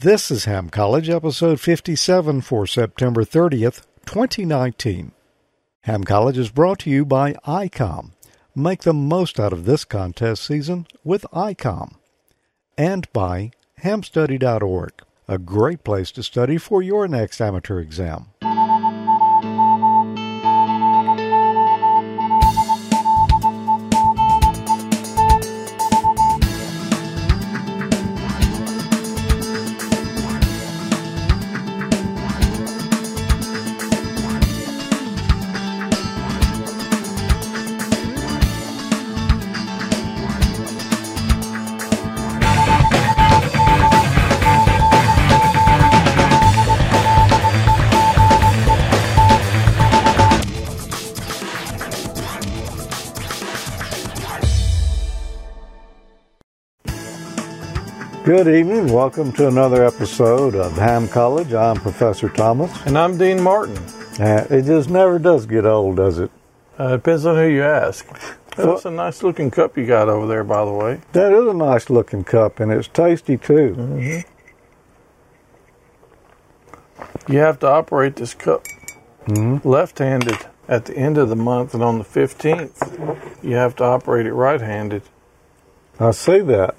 This is Ham College, episode 57 for September 30th, 2019. Ham College is brought to you by ICOM. Make the most out of this contest season with ICOM. And by hamstudy.org, a great place to study for your next amateur exam. Good evening. Welcome to another episode of Ham College. I'm Professor Thomas. And I'm Dean Martin. Uh, it just never does get old, does it? Uh, depends on who you ask. That's a nice looking cup you got over there, by the way. That is a nice looking cup, and it's tasty too. Mm-hmm. You have to operate this cup Mm-hmm. left handed at the end of the month, and on the 15th, you have to operate it right handed. I see that.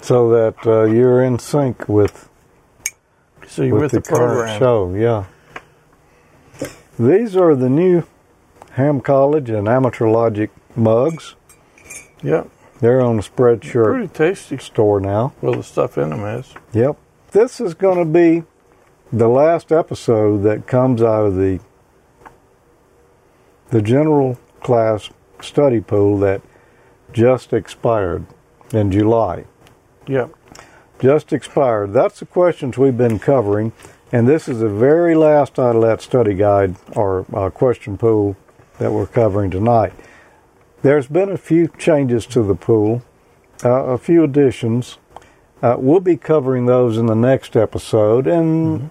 So that uh, you're in sync with, So you're with, with the, current program. show, yeah. These are the new Ham College and Amateur Logic mugs. Yep. They're on the Spreadshirt Pretty tasty. store now. Well, the stuff in them is. Yep. This is going to be the last episode that comes out of the the general class study pool that just expired in July. Yep. Just expired. That's the questions we've been covering, and this is the very last out of that study guide or uh, question pool that we're covering tonight. There's been a few changes to the pool, uh, a few additions. Uh, we'll be covering those in the next episode, and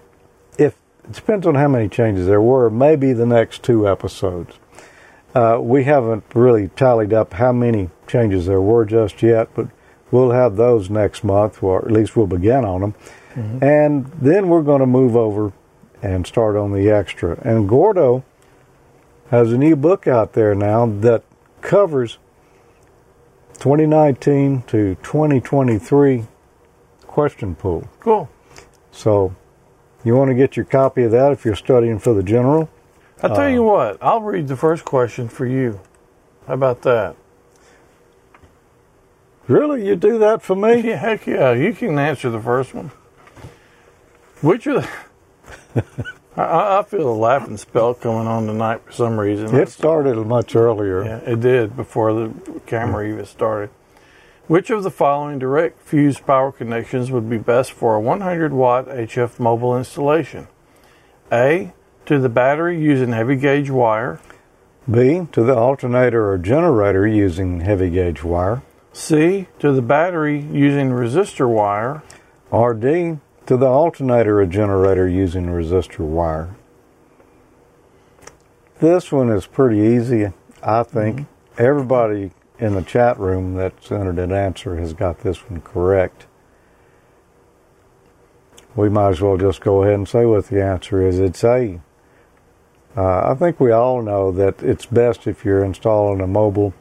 if it depends on how many changes there were, maybe the next two episodes. Uh, we haven't really tallied up how many changes there were just yet, but we'll have those next month, or at least we'll begin on them. And then we're going to move over and start on the extra. And Gordo has a new book out there now that covers 2019 to 2023 question pool. Cool. So you want to get your copy of that if you're studying for the general. I'll tell Uh, you what, I'll read the first question for you. How about that? Really, you do that for me? Yeah, heck yeah. You can answer the first one. Which are the. I, I feel a laughing spell coming on tonight for some reason. It started much earlier. Yeah, it did before the camera even started. Which of the following direct fuse power connections would be best for a 100 watt HF mobile installation? A. To the battery using heavy gauge wire. B, to the alternator or generator using heavy gauge wire. C. To the battery using resistor wire. Or D, to the alternator or generator using resistor wire. This one is pretty easy, I think. Everybody in the chat room that's entered an answer has got this one correct. We might as well just go ahead and say what the answer is. It's A. Uh, I think we all know that it's best if you're installing a mobile,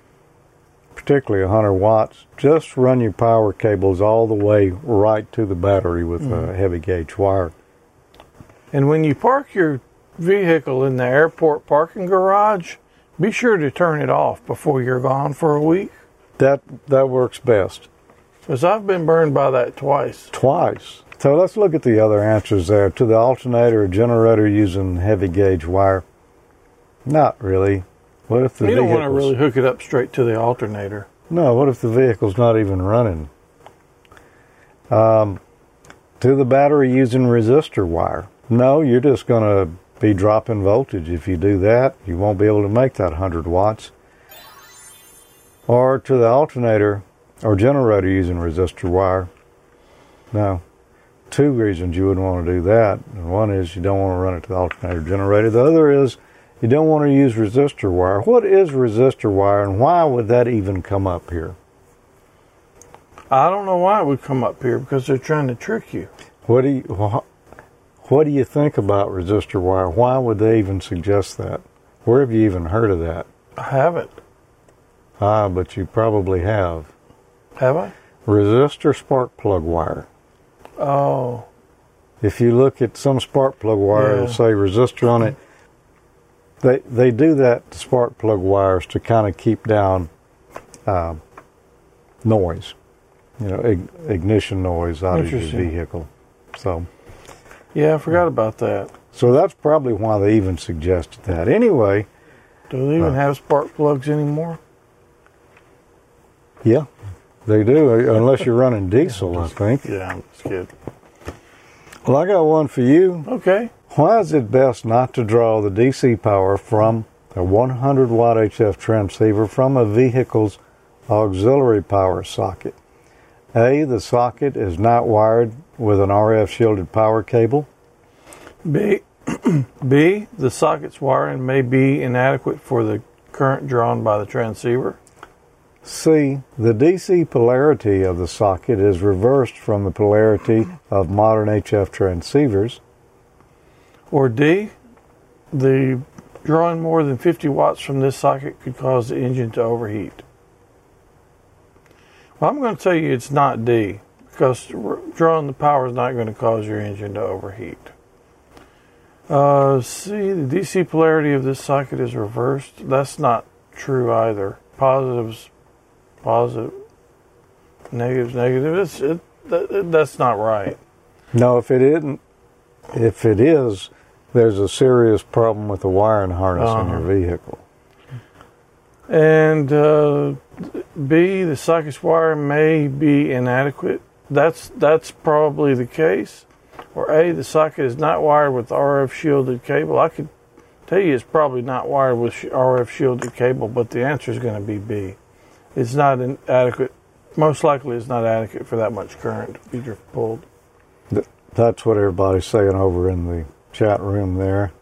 particularly 100 watts, just run your power cables all the way right to the battery with a mm. heavy gauge wire. And when you park your vehicle in the airport parking garage, be sure to turn it off before you're gone for a week. That that works best. Because I've been burned by that twice. Twice. So let's look at the other answers there. To the alternator or generator using heavy gauge wire. Not really. What if the you don't want to really hook it up straight to the alternator. No, what if the vehicle's not even running? Um, to the battery using resistor wire. No, you're just going to be dropping voltage. If you do that, you won't be able to make that 100 watts. Or to the alternator or generator using resistor wire. No. Two reasons you wouldn't want to do that. One is you don't want to run it to the alternator generator. The other is you don't want to use resistor wire. What is resistor wire and why would that even come up here? I don't know why it would come up here because they're trying to trick you. What do you what do you think about resistor wire? Why would they even suggest that? Where have you even heard of that? I haven't. Ah, but you probably have. Have I? Resistor spark plug wire. Oh, If you look at some spark plug wire, it'll say resistor on it. They they do that to spark plug wires to kind of keep down um, noise, you know, ig- ignition noise out of your vehicle. So yeah, I forgot about that. so that's probably why they even suggested that. Anyway, Do they even Huh. have spark plugs anymore? yeah, they do uh, unless you're running diesel, I think. Yeah, just kidding. Well, I got one for you. Okay. Why is it best not to draw the DC power from a 100 watt HF transceiver from a vehicle's auxiliary power socket? A. The socket is not wired with an RF shielded power cable. B, B, the socket's wiring may be inadequate for the current drawn by the transceiver. C. The DC polarity of the socket is reversed from the polarity of modern HF transceivers. Or D, the drawing more than 50 watts from this socket could cause the engine to overheat. Well, I'm going to tell you it's not D because drawing the power is not going to cause your engine to overheat. Uh, C, the DC polarity of this socket is reversed. That's not true either. Positives, positive, negatives, negative. It's, it, that, that's not right. No, if it isn't, if it is, there's a serious problem with the wiring harness in your Uh-huh. vehicle. And uh, B, the socket's wire may be inadequate. That's that's probably the case. Or A, the socket is not wired with RF shielded cable. I could tell you it's probably not wired with RF shielded cable, but the answer is going to be B. It's not adequate. Most likely, it's not adequate for that much current to be pulled. That's what everybody's saying over in the chat room there.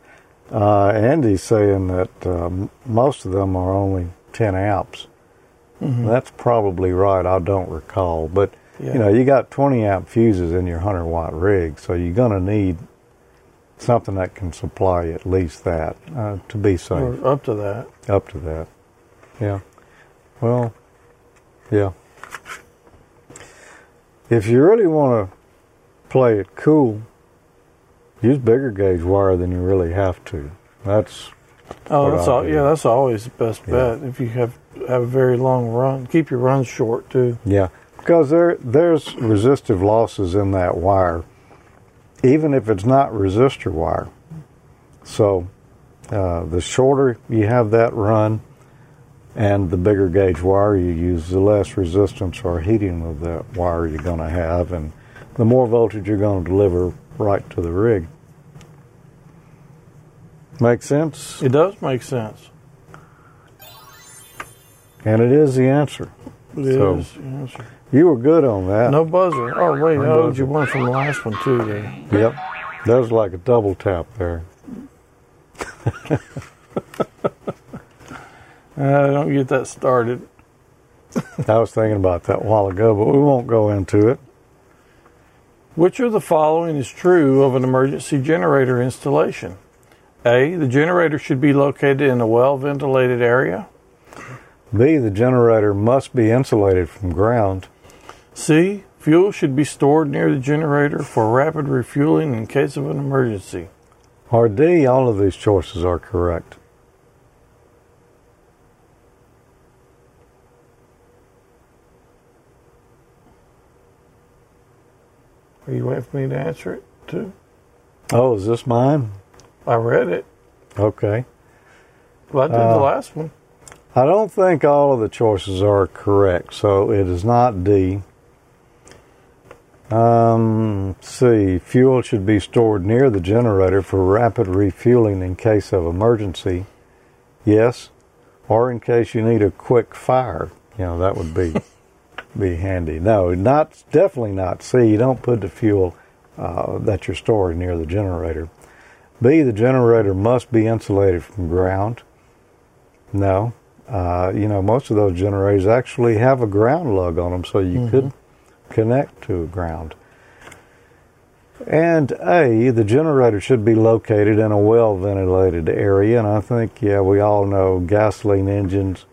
Uh, Andy's saying that um, most of them are only 10 amps. That's probably right. I don't recall, but Yeah. you know, you got 20 amp fuses in your 100 watt rig, so you're going to need something that can supply at least that uh, to be safe. or up to that. Up to that, yeah. Well, yeah. If you really want to play it cool, use bigger gauge wire than you really have to. That's Oh, that's all. Yeah, that's always the best Yeah. bet. If you have have a very long run, keep your runs short too. yeah, because there there's resistive losses in that wire, even if it's not resistor wire. So, uh, the shorter you have that run, and the bigger gauge wire you use, the less resistance or heating of that wire you're going to have, and the more voltage you're going to deliver right to the rig. Make sense? It does make sense. And it is the answer. It is. So- yes, sir. You were good on that. No buzzer. Oh wait, I No owed you one from the last one too. There. Yep. That was like a double tap there. Uh, don't get that started. I was thinking about that a while ago, but we won't go into it. Which of the following is true of an emergency generator installation? A. The generator should be located in a well ventilated area. B, the generator must be insulated from ground. C. Fuel should be stored near the generator for rapid refueling in case of an emergency. Or D, all of these choices are correct. Are you waiting for me to answer it too? Oh, is this mine? I read it. Okay. Well, I did Uh, the last one. I don't think all of the choices are correct, so it is not D. Um, C. Fuel should be stored near the generator for rapid refueling in case of emergency. Yes, or in case you need a quick fire. You know that would be be handy. No, not definitely not C. You don't put the fuel uh, that you're storing near the generator. B. The generator must be insulated from ground. No, uh, you know, most of those generators actually have a ground lug on them, so you Mhm. could connect to ground. And A, the generator should be located in a well ventilated area. And I think, yeah, we all know gasoline engines,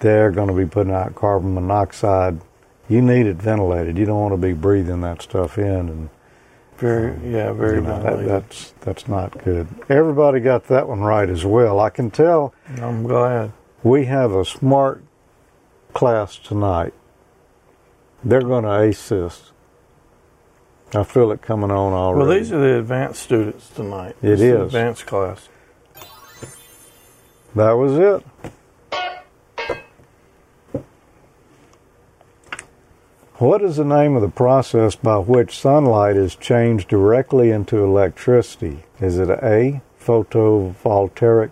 they're going to be putting out carbon monoxide. You need it ventilated. You don't want to be breathing that stuff in. And Very, yeah, very you know, that, that's, that's not good. Everybody got that one right as well. I can tell um, I'm glad. we have a smart class tonight. They're going to ace this. I feel it coming on already. Well, these are the advanced students tonight. It This is. advanced class. That was it. What is the name of the process by which sunlight is changed directly into electricity? Is it A, photovoltaic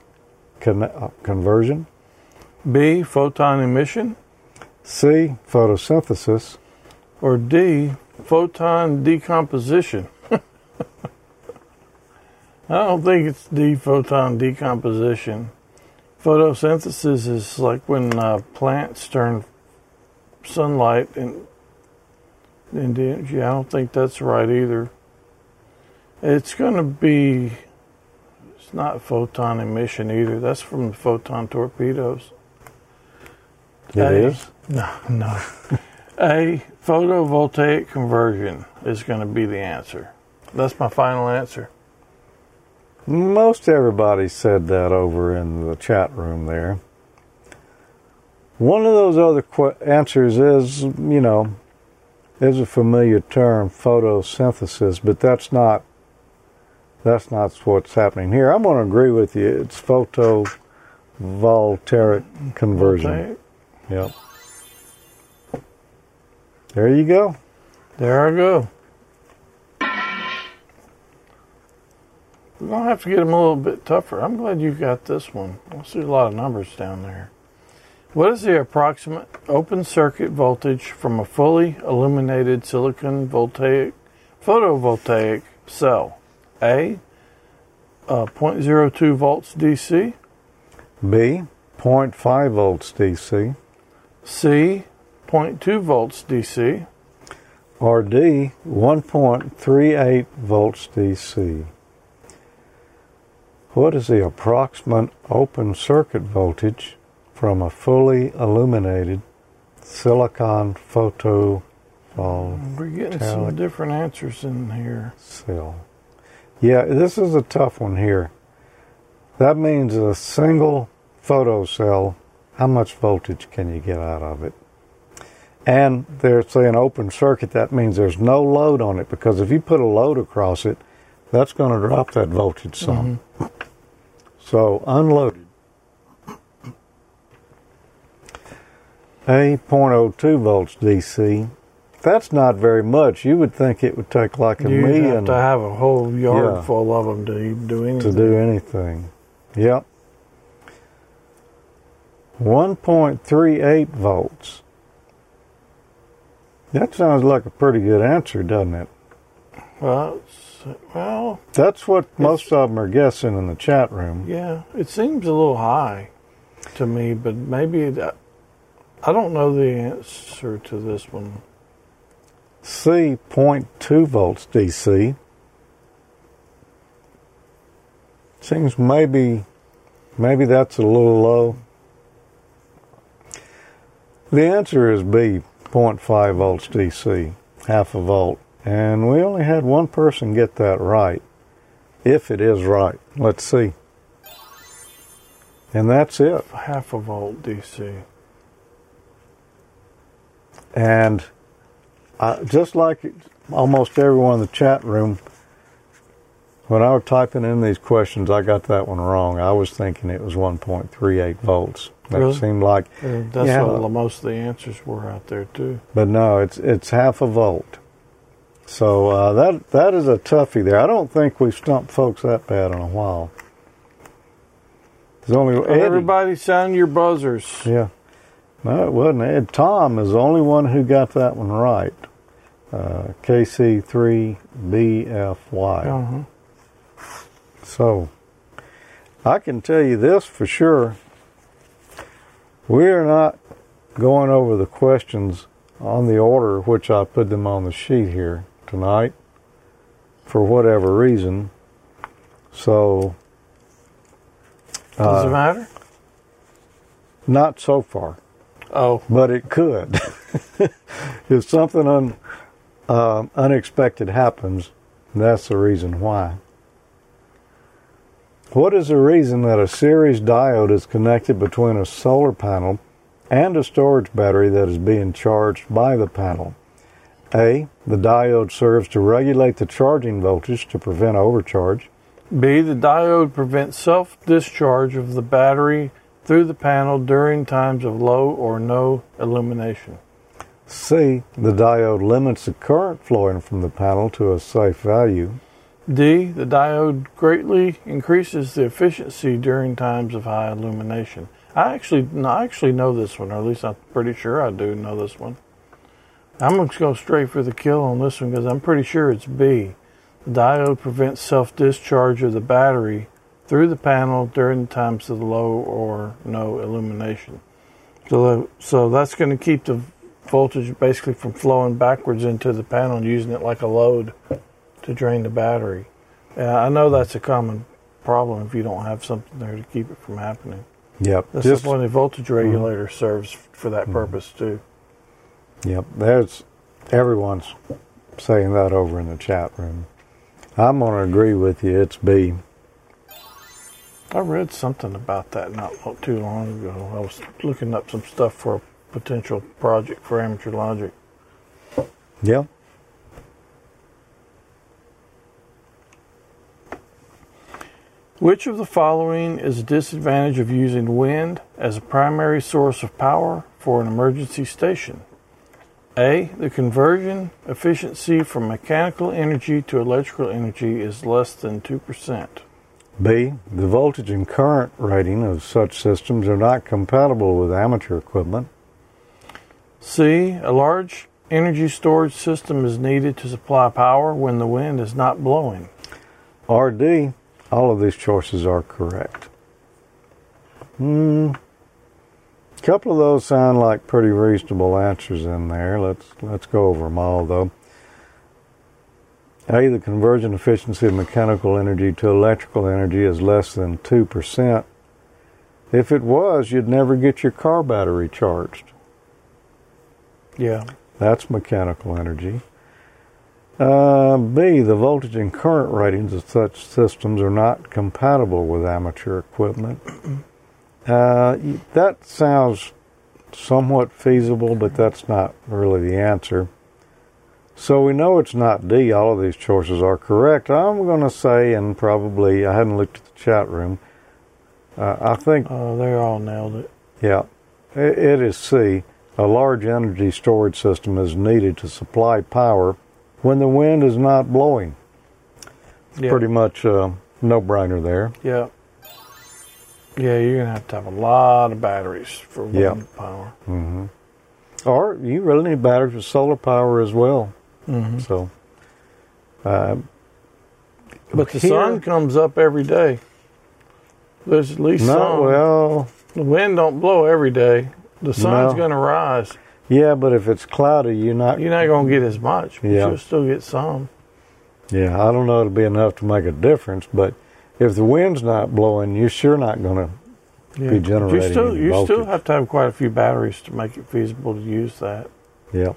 con- uh, conversion? B, photon emission, C, photosynthesis? or D, photon decomposition. I don't think it's D, photon decomposition. Photosynthesis is like when uh, plants turn sunlight in, into energy. I don't think that's right either. It's going to be. It's not photon emission either. That's from the photon torpedoes. It A. is. No, no. A photovoltaic conversion is going to be the answer. That's my final answer. Most everybody said that over in the chat room there. One of those other qu- answers is, you know, is a familiar term, photosynthesis, but that's not that's not what's happening here. I'm going to agree with you. It's photovoltaic conversion. Voltaic. Yep. There you go. There I go. We're going to have to get them a little bit tougher. I'm glad you got this one. I see a lot of numbers down there. What is the approximate open circuit voltage from a fully illuminated silicon voltaic photovoltaic cell? A, uh, 0.02 volts DC. B, 0.5 volts DC. C, 0.2 volts DC. or D, 1.38 volts DC. What is the approximate open circuit voltage from a fully illuminated silicon photovoltaic We're getting some different answers in here. cell? Yeah, this is a tough one here. That means a single photo cell, how much voltage can you get out of it? And they're saying open circuit, that means there's no load on it because if you put a load across it, that's going to drop that voltage some. Mm-hmm. So unloaded. A 0.02 volts DC. That's not very much. You would think it would take like a You have million to have a whole yard Yeah. full of them to do to anything. do anything. Yep. 1.38 volts. That sounds like a pretty good answer, doesn't it? Well, well, That's what most of them are guessing in the chat room. yeah, it seems a little high to me, but maybe it, I don't know the answer to this one. C, 0.2 volts DC. Seems maybe, maybe that's a little low. The answer is B, 0.5 volts DC, half a volt. And we only had one person get that right, if it is right. Let's see. And that's it. Half a volt DC. And I, just like almost everyone in the chat room, when I was typing in these questions, I got that one wrong. I was thinking it was 1.38 volts. That Really? seemed like, Uh, That's Yeah. what most of the answers were out there too. but no, it's it's half a volt. So uh, that that is a toughie there. I don't think we've stumped folks that bad in a while. There's only Eddie. Everybody sound your buzzers. Yeah. No, it wasn't Ed. Tom is the only one who got that one right. Uh, KC3BFY. Uh-huh. So, I can tell you this for sure. We're not going over the questions on the order which I put them on the sheet here tonight for whatever reason. So, Does it uh, matter? not so far, Oh, but it could. if something un, uh, unexpected happens, that's the reason why. What is the reason that a series diode is connected between a solar panel and a storage battery that is being charged by the panel? A. The diode serves to regulate the charging voltage to prevent overcharge. B. The diode prevents self discharge of the battery through the panel during times of low or no illumination. C. The diode limits the current flowing from the panel to a safe value. D. The diode greatly increases the efficiency during times of high illumination. I actually, no, I actually know this one, or at least I'm pretty sure I do know this one. I'm going to go straight for the kill on this one because I'm pretty sure it's B. The diode prevents self discharge of the battery through the panel during times of low or no illumination. So, so that's going to keep the voltage basically from flowing backwards into the panel and using it like a load to drain the battery. And I know that's a common problem if you don't have something there to keep it from happening. Yep. This Just- is when the voltage regulator mm-hmm. serves for that mm-hmm. purpose too. Yep, there's everyone's saying that over in the chat room. I'm going to agree with you. It's B. I read something about that not too long ago. I was looking up some stuff for a potential project for amateur logic. Yep. Which of the following is a disadvantage of using wind as a primary source of power for an emergency station? A. The conversion efficiency from mechanical energy to electrical energy is less than 2%. B. The voltage and current rating of such systems are not compatible with amateur equipment. C. A large energy storage system is needed to supply power when the wind is not blowing. Or D. All of these choices are correct. Hmm. A couple of those sound like pretty reasonable answers in there. Let's let's go over them all though. A. The conversion efficiency of mechanical energy to electrical energy is less than two percent. If it was, you'd never get your car battery charged. Yeah. That's mechanical energy. Uh, B. The voltage and current ratings of such systems are not compatible with amateur equipment. Uh, that sounds somewhat feasible, but that's not really the answer. So we know it's not D. All of these choices are correct. I'm going to say, and probably I hadn't looked at the chat room. Uh, I think Uh, they all nailed it. yeah, it, it is C. A large energy storage system is needed to supply power when the wind is not blowing. Yeah. Pretty much a no-brainer there. Yeah. Yeah, you're going to have to have a lot of batteries for wind Yeah. power. hmm Or you really need batteries for solar power as well. Mm-hmm. So, uh, But the Here- sun comes up every day. There's at least no, some. well, the wind don't blow every day. The sun's No. going to rise. yeah, but if it's cloudy, you're not. You're not going to get as much, but Yeah. you'll still get some. Yeah, I don't know it'll be enough to make a difference, but if the wind's not blowing, you're sure not going to. Yeah. Be But generating You still, you still have to have quite a few batteries to make it feasible to use that. Yeah.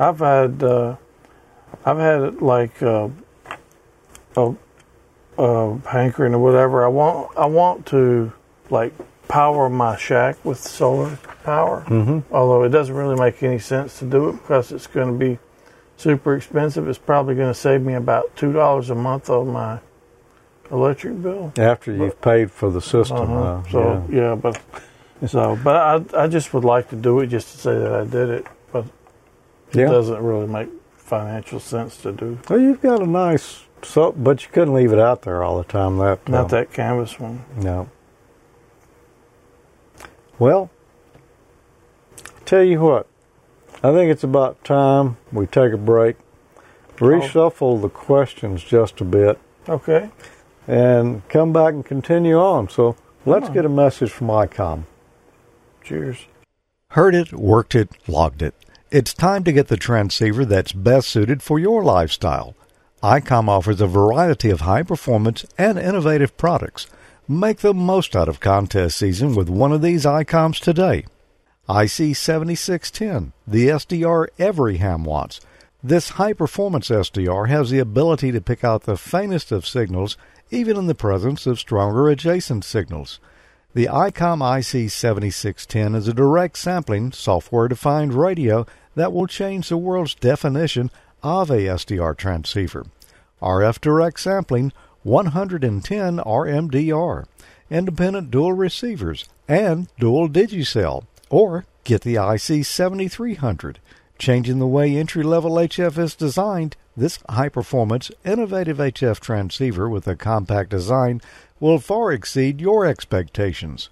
I've had, uh, I've had like uh, a, a hankering or whatever. I want, I want to like power my shack with solar power. Mm-hmm. Although it doesn't really make any sense to do it because it's going to be super expensive. It's probably going to save me about two dollars a month on my electric bill. After you've paid for the system. Uh-huh. uh, so yeah. yeah. but so but I I just would like to do it just to say that I did it, but it Yeah. doesn't really make financial sense to do. Well, you've got a nice, so, but you couldn't leave it out there all the time. That Not um, that canvas one. No. Well, tell you what, I think it's about time we take a break, reshuffle the questions just a bit, Okay. and come back and continue on. So let's on. get a message from ICOM. Cheers. Heard it, worked it, logged it. It's time to get the transceiver that's best suited for your lifestyle. ICOM offers a variety of high performance and innovative products. Make the most out of contest season with one of these ICOMs today. IC 7610, the SDR every ham wants. This high performance SDR has the ability to pick out the faintest of signals even in the presence of stronger adjacent signals. The ICOM IC 7610 is a direct sampling, software defined radio that will change the world's definition of a SDR transceiver. RF direct sampling, 110 RMDR, independent dual receivers, and dual Digi-Sel. Or get the IC 7300. Changing the way entry level HF is designed, this high performance, innovative HF transceiver with a compact design will far exceed your expectations.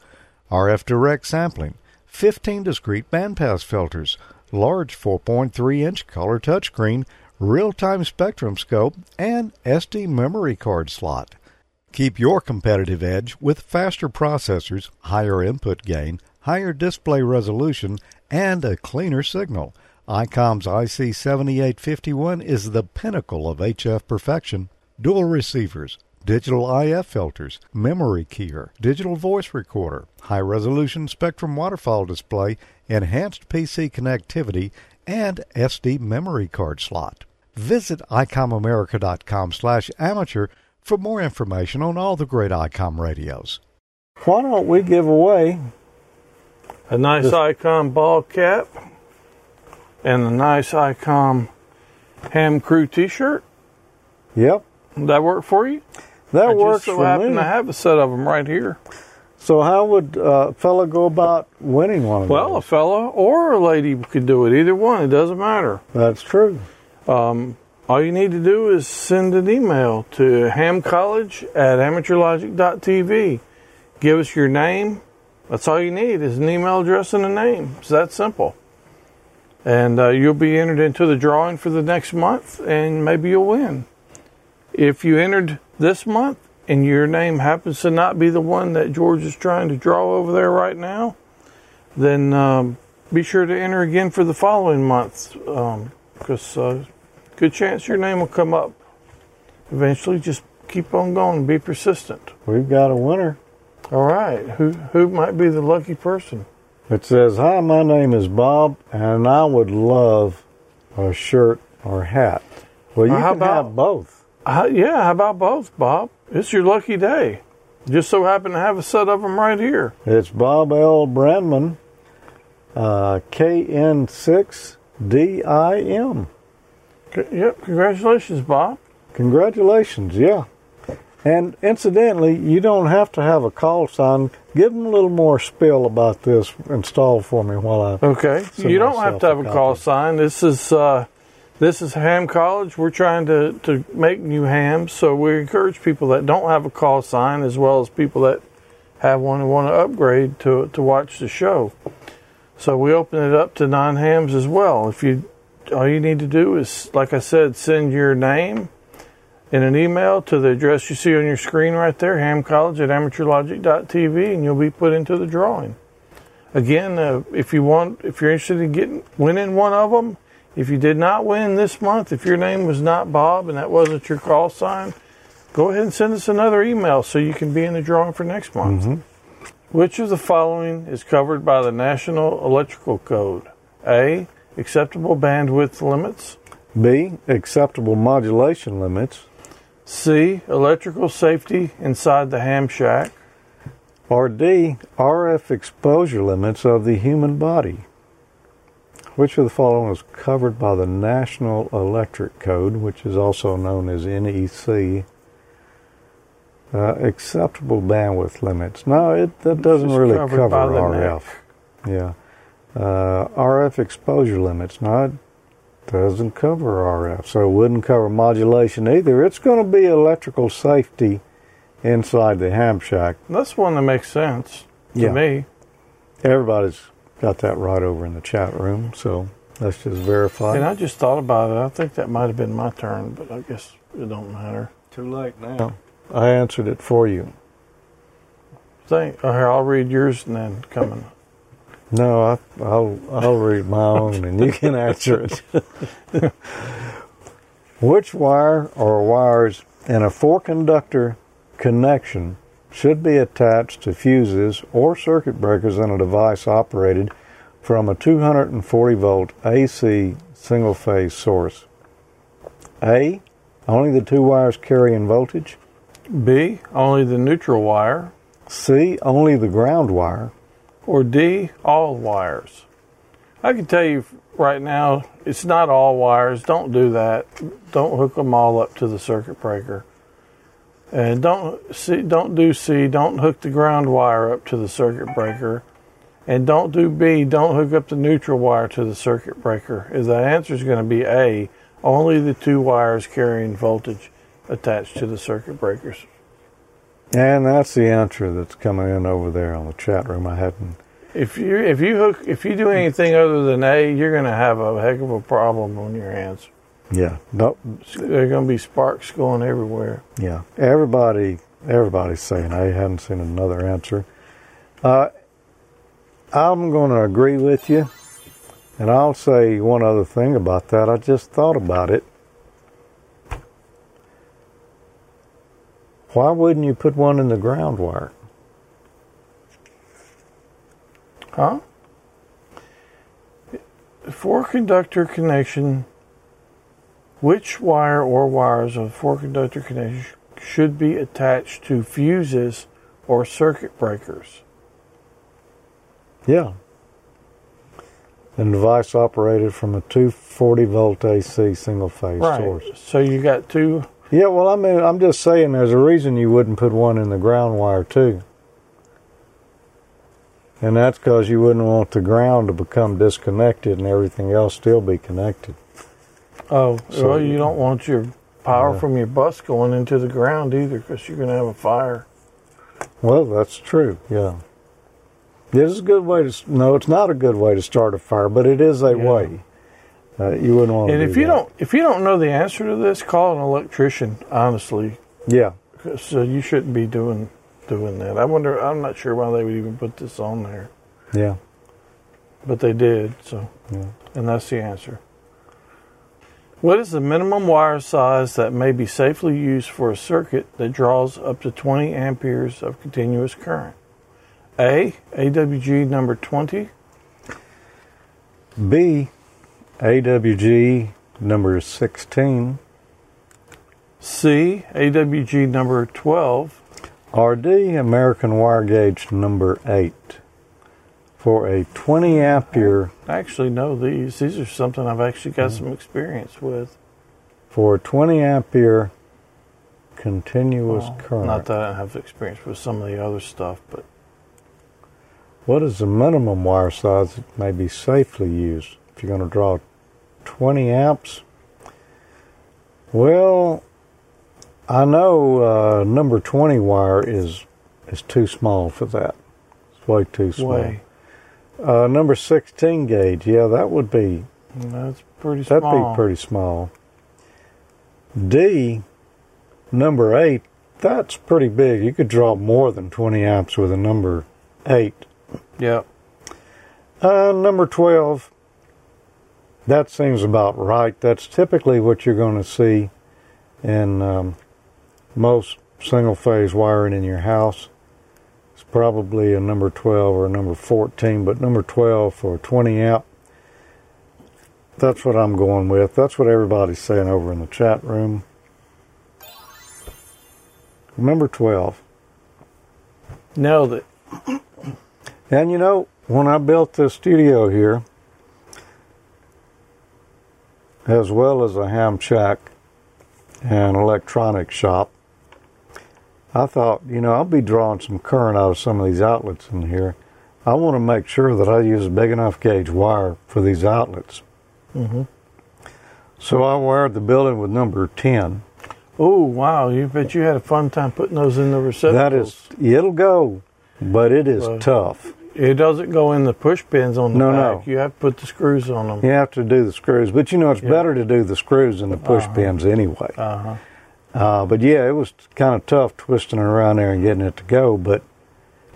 RF direct sampling, 15 discrete bandpass filters, large 4.3 inch color touchscreen, real time spectrum scope, and SD memory card slot. Keep your competitive edge with faster processors, higher input gain, higher display resolution, and a cleaner signal. ICOM's IC7851 is the pinnacle of HF perfection. Dual receivers, digital IF filters, memory keyer, digital voice recorder, high resolution spectrum waterfall display, enhanced PC connectivity, and SD memory card slot. Visit ICOMAmerica.com slash amateur for more information on all the great ICOM radios. Why don't we give away a nice this, ICOM ball cap and a nice ICOM ham crew T-shirt? Yep. that work for you? That I works just so for happen me. to have a set of them right here. So how would a fella go about winning one of them? well, those? a fella or a lady could do it. Either one. It doesn't matter. That's true. Um, all you need to do is send an email to hamcollege at amateurlogic.tv. Give us your name. That's all you need is an email address and a name. It's that simple. And uh, you'll be entered into the drawing for the next month, and maybe you'll win. If you entered this month and your name happens to not be the one that George is trying to draw over there right now, then um, be sure to enter again for the following month because um, uh, good chance your name will come up eventually. Just keep on going, be persistent. We've got a winner. All right, who who might be the lucky person? It says, "Hi, my name is Bob, and I would love a shirt or hat." Well, you how can about- have both. Uh, yeah, how about both, Bob? It's your lucky day. Just so happen to have a set of them right here. It's Bob L. Brandman, uh, KN6DIM. C- Yep, congratulations, Bob. Congratulations, yeah. And incidentally, you don't have to have a call sign. Give them a little more spill about this installed for me while I. Okay, you don't have to have a a call sign. This is uh, this is Ham College. We're trying to to make new hams, so we encourage people that don't have a call sign, as well as people that have one and want to upgrade to to watch the show. So we open it up to non hams as well. If you all you need to do is, like I said, send your name in an email to the address you see on your screen right there, hamcollege at amateurlogic.tv, and you'll be put into the drawing. Again, uh, if you want, if you're interested in getting winning one of them, if you did not win this month, if your name was not Bob and that wasn't your call sign, go ahead and send us another email so you can be in the drawing for next month. Mm-hmm. Which of the following is covered by the National Electrical Code? A. Acceptable bandwidth limits. B. Acceptable modulation limits. C. Electrical safety inside the ham shack. Or D. RF exposure limits of the human body. Which of the following is covered by the National Electric Code, which is also known as NEC? Uh, acceptable bandwidth limits. No, it that doesn't really cover RF. Yeah. Uh, RF exposure limits. No, it doesn't cover RF, so it wouldn't cover modulation either. It's going to be electrical safety inside the ham shack. That's one that makes sense to Yeah. me. Everybody's got that right over in the chat room, so let's just verify. And I just thought about it. I think that might have been my turn, but I guess it don't matter. Too late now. I answered it for you. Think, oh, uh, here, I'll read yours and then come and No, I, I'll I'll read my own, and you can answer it. Which wire or wires in a four conductor connection should be attached to fuses or circuit breakers in a device operated from a 240 volt AC single phase source? A. Only the two wires carrying voltage. B. Only the neutral wire. C. Only the ground wire. Or D. All wires. I can tell you right now, it's not all wires. Don't do that. Don't hook them all up to the circuit breaker. And don't see, don't do C. Don't hook the ground wire up to the circuit breaker. And don't do B. Don't hook up the neutral wire to the circuit breaker. Is The answer is going to be A. Only the two wires carrying voltage attached to the circuit breakers. And that's the answer that's coming in over there on the chat room. I hadn't. If you if you hook if you do anything other than A, you're going to have a heck of a problem on your hands. Yeah. Nope. There are going to be sparks going everywhere. Yeah. Everybody. Everybody's saying I haven't seen another answer. Uh, I'm going to agree with you, and I'll say one other thing about that. I just thought about it. Why wouldn't you put one in the ground wire? Huh? Four conductor connection. Which wire or wires of four conductor connection should be attached to fuses or circuit breakers? Yeah. The device operated from a 240 volt AC single phase Right. source. So you got two. Yeah, well, I mean, I'm just saying there's a reason you wouldn't put one in the ground wire, too. And that's because you wouldn't want the ground to become disconnected and everything else still be connected. Oh, So- well, you don't want your power Yeah. from your bus going into the ground either, because you're going to have a fire. Well, that's true, yeah. This is a good way to, no, it's not a good way to start a fire, but it is a Yeah. way. Uh, you wouldn't want to And do if you that. don't, if you don't know the answer to this, call an electrician. Honestly, Yeah, so you shouldn't be doing doing that. I wonder. I'm not sure why they would even put this on there, yeah, but they did. So, yeah. and that's the answer. What is the minimum wire size that may be safely used for a circuit that draws up to 20 amperes of continuous current? A. AWG number 20. B, AWG number 16. C. AWG number 12. RD American wire gauge number 8 for a 20 ampere I actually know these. These are something I've actually got some experience with. for a 20 ampere continuous Well, current. Not that I have experience with some of the other stuff, but What is the minimum wire size that may be safely used if you're going to draw 20 amps? Well, I know uh, number 20 wire is is too small for that. It's way too small. way. Uh, number 16 gauge, yeah, that would be That's pretty that'd small. be pretty small. D, number 8, that's pretty big. You could draw more than 20 amps with a number 8. Yep. Uh, number 12, that seems about right. That's typically what you're going to see in um, most single phase wiring in your house. Probably a number 12 or a number 14, but number 12 for a 20 amp. That's what I'm going with. That's what everybody's saying over in the chat room. Number 12. Nailed that. And you know, when I built this studio here, as well as a ham shack and electronic shop, I thought, you know, I'll be drawing some current out of some of these outlets in here. I want to make sure that I use a big enough gauge wire for these outlets. hmm So I wired the building with number 10. Oh wow! You bet you had a fun time putting those in the receptacles. That is, it'll go, but it is Well, tough. It doesn't go in the push pins on the No, back. no. You have to put the screws on them. You have to do the screws, but you know, it's Yeah. better to do the screws than the push Uh-huh. pins anyway. Uh huh. Uh, but yeah, it was kind of tough twisting it around there and getting it to go. But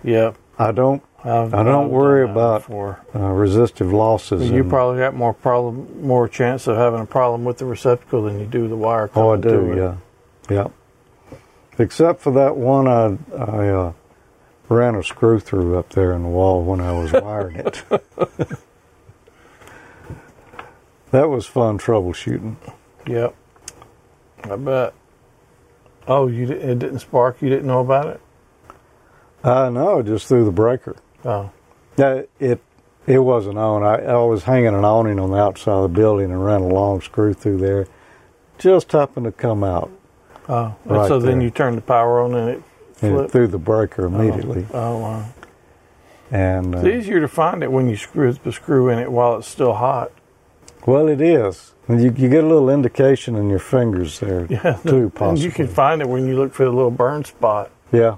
yeah, I don't I've, I don't I've worry about- uh, resistive losses. You probably got more problem, more chance of having a problem with the receptacle than you do the wire. Oh, I do. Yeah, yeah. Except for that one, I I uh, ran a screw through up there in the wall when I was wiring it. that was fun troubleshooting. Yep. I bet. Oh, you it didn't spark. You didn't know about it. I know, just through the breaker. Oh, Yeah, it it wasn't on. I, I was hanging an awning on the outside of the building and ran a long screw through there, just happened to come out oh. And Right so then there. you turned the power on and it and it flipped. threw the breaker immediately. Oh, wow. And uh, It's easier to find it when you screw the screw in it while it's still hot. Well, it is. And you, you get a little indication in your fingers there Yeah. too, And possibly. you can find it when you look for the little burn spot. Yeah.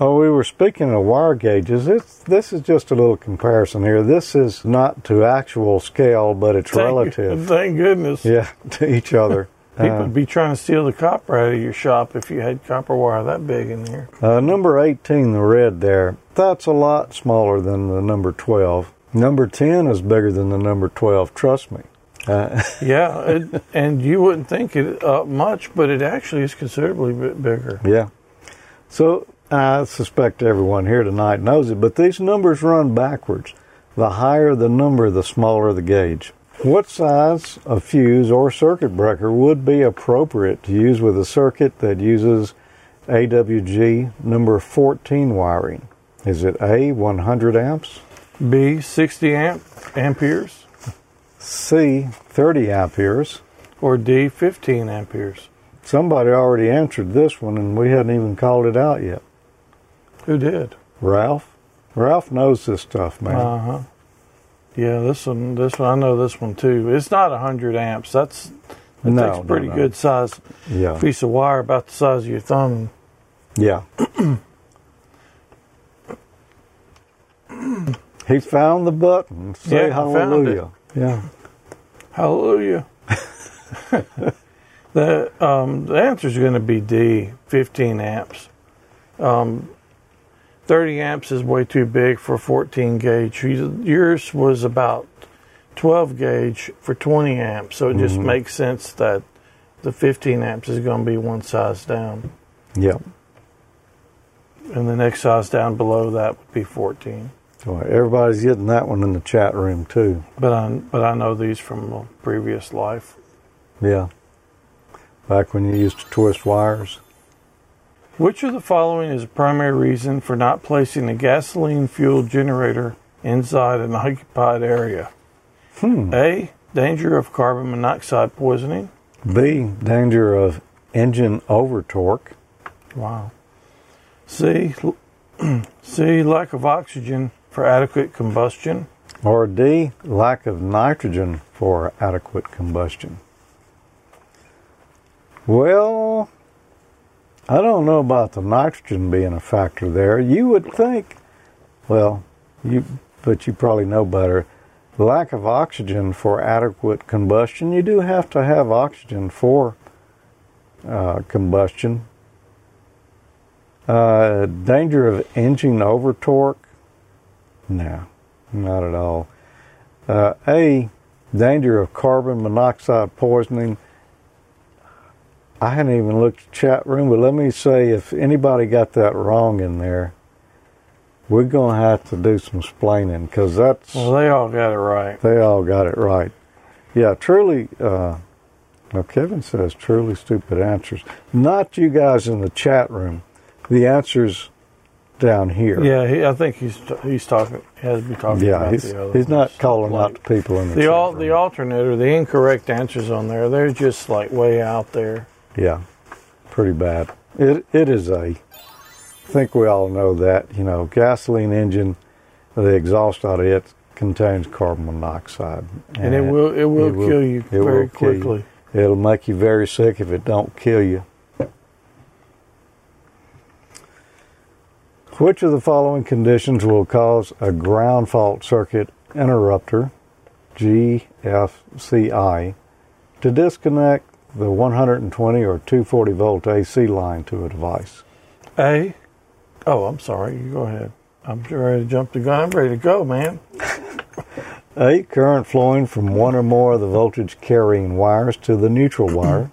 Oh, we were speaking of wire gauges. It's, this is just a little comparison here. This is not to actual scale, but it's Thank- relative. Thank goodness. Yeah, to each other. People Uh, would be trying to steal the copper out of your shop if you had copper wire that big in there. uh, number 18, the red there, that's a lot smaller than the number 12. Number 10 is bigger than the number 12, trust me. Uh, Yeah, it, and you wouldn't think it uh, much, but it actually is considerably bit bigger. yeah. So I suspect everyone here tonight knows it, but these numbers run backwards. The higher the number, the smaller the gauge. What size of fuse or circuit breaker would be appropriate to use with a circuit that uses AWG number 14 wiring? Is it A, 100 amps, B, 60 amp amperes, C, 30 amperes? or D, 15 amperes? Somebody already answered this one and we hadn't even called it out yet. Who did? Ralph? Ralph knows this stuff, man. Uh huh. Yeah, this one, this one, I know this one too. It's not 100 amps. That's that No, takes a no, pretty no. good size yeah. piece of wire, about the size of your thumb. Yeah. he found the button. Say Yeah, I found it. hallelujah. Yeah. Hallelujah. the um, the answer is going to be D, 15 amps. Um, 30 amps is way too big for 14 gauge. Yours was about 12 gauge for 20 amps, so it just Mhm. makes sense that the 15 amps is going to be one size down, Yep. and the next size down below that would be 14. So everybody's getting that one in the chat room too. But I but I know these from a previous life. Yeah. Back when you used to twist wires. Which of the following is a primary reason for not placing a gasoline fueled generator inside an occupied area? Hmm. A. Danger of carbon monoxide poisoning. B. Danger of engine over torque. Wow. C. C. Lack of oxygen for adequate combustion. Or D. Lack of nitrogen for adequate combustion. Well, I don't know about the nitrogen being a factor there. You would think, well, you, but you probably know better. Lack of oxygen for adequate combustion. You do have to have oxygen for uh, combustion. Uh, danger of engine over torque? No, not at all. Uh, A, danger of carbon monoxide poisoning. I hadn't even looked at the chat room, but let me say if anybody got that wrong in there, we're going to have to do some splaining because that's, Well, they all got it right. they all got it right. Yeah, truly, uh, now Kevin says truly stupid answers. Not you guys in the chat room. The answers down here. Yeah, he, I think he's he's talking. Has to be talking Yeah, about he's, the other he's not calling Like, out the people in the, the room. the alternate or the incorrect answers on there. They're just like way out there. Yeah, pretty bad. It it is a. I think we all know that. You know, gasoline engine, the exhaust out of it contains carbon monoxide, and it will it will it will- kill you it very will kill you. quickly. It'll make you very sick if it don't kill you. Which of the following conditions will cause a ground fault circuit interrupter, GFCI, to disconnect the 120 or 240 volt AC line to a device? A. Oh, I'm sorry. You go ahead. I'm ready to jump the gun. I'm ready to go, man. A. Current flowing from one or more of the voltage carrying wires to the neutral wire.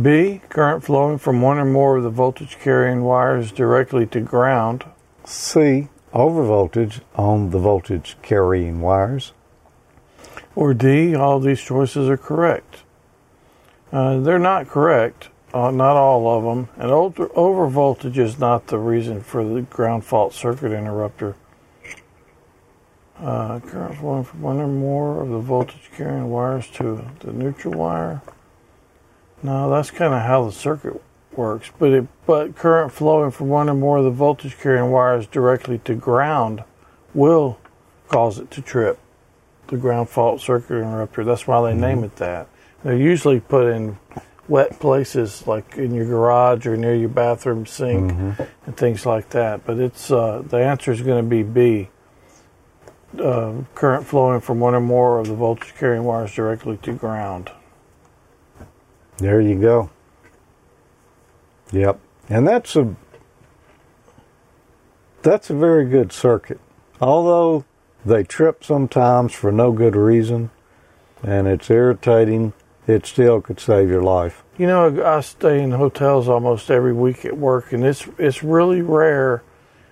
B. Current flowing from one or more of the voltage carrying wires directly to ground. C. Overvoltage on the voltage carrying wires. Or D. All these choices are correct. Uh, they're not correct, uh, not all of them. And over, overvoltage is not the reason for the ground fault circuit interrupter. Uh, current flowing from one or more of the voltage carrying wires to the neutral wire. No, that's kind of how the circuit works. But it, but current flowing from one or more of the voltage carrying wires directly to ground will cause it to trip. The ground fault circuit interrupter. That's why they name it that. They're usually put in wet places like in your garage or near your bathroom sink and things like that. But it's uh, the answer is going to be B. Uh, current flowing from one or more of the voltage carrying wires directly to ground. There you go. Yep. And that's a that's a very good circuit. Although they trip sometimes for no good reason and it's irritating, it still could save your life. You know, I stay in hotels almost every week at work, and it's it's really rare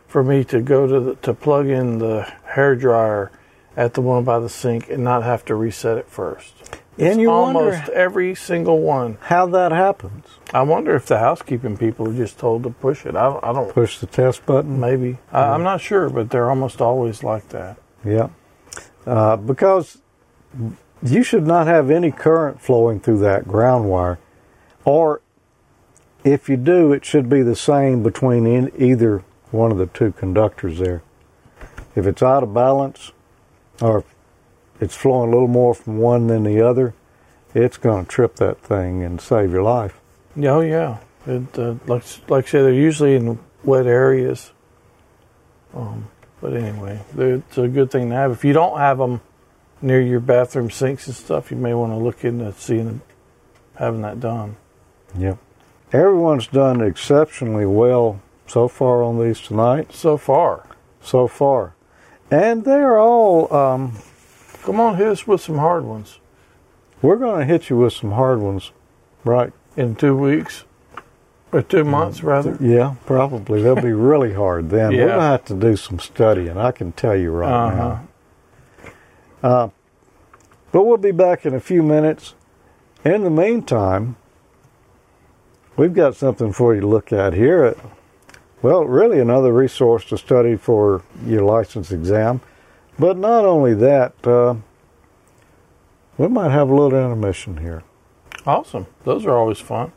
for me to go to the, to plug in the hair dryer at the one by the sink and not have to reset it first. And you wonder- almost every single one. How that happens. I wonder if the housekeeping people are just told to push it. I don't. I don't Push the test button. maybe. I, I'm not sure, but they're almost always like that. Yeah. Uh, because you should not have any current flowing through that ground wire. Or if you do, it should be the same between in either one of the two conductors there. If it's out of balance or it's flowing a little more from one than the other, it's going to trip that thing and save your life. Yeah, Oh yeah. It, uh, like like I said, they're usually in wet areas. Um, but anyway, it's a good thing to have. If you don't have them near your bathroom sinks and stuff, you may want to look into seeing having that done. Yep. Everyone's done exceptionally well so far on these tonight. So far, so far. And they're all, um, come on, hit us with some hard ones we're going to hit you with some hard ones, right? in two weeks or two months, rather. Yeah, probably. They'll be really hard then. We're going to have to do some studying, I can tell you right Uh-huh. now. Uh, but we'll be back in a few minutes. In the meantime, we've got something for you to look at here. Well, really another resource to study for your license exam. But not only that, uh, we might have a little intermission here. Awesome. Those are always fun.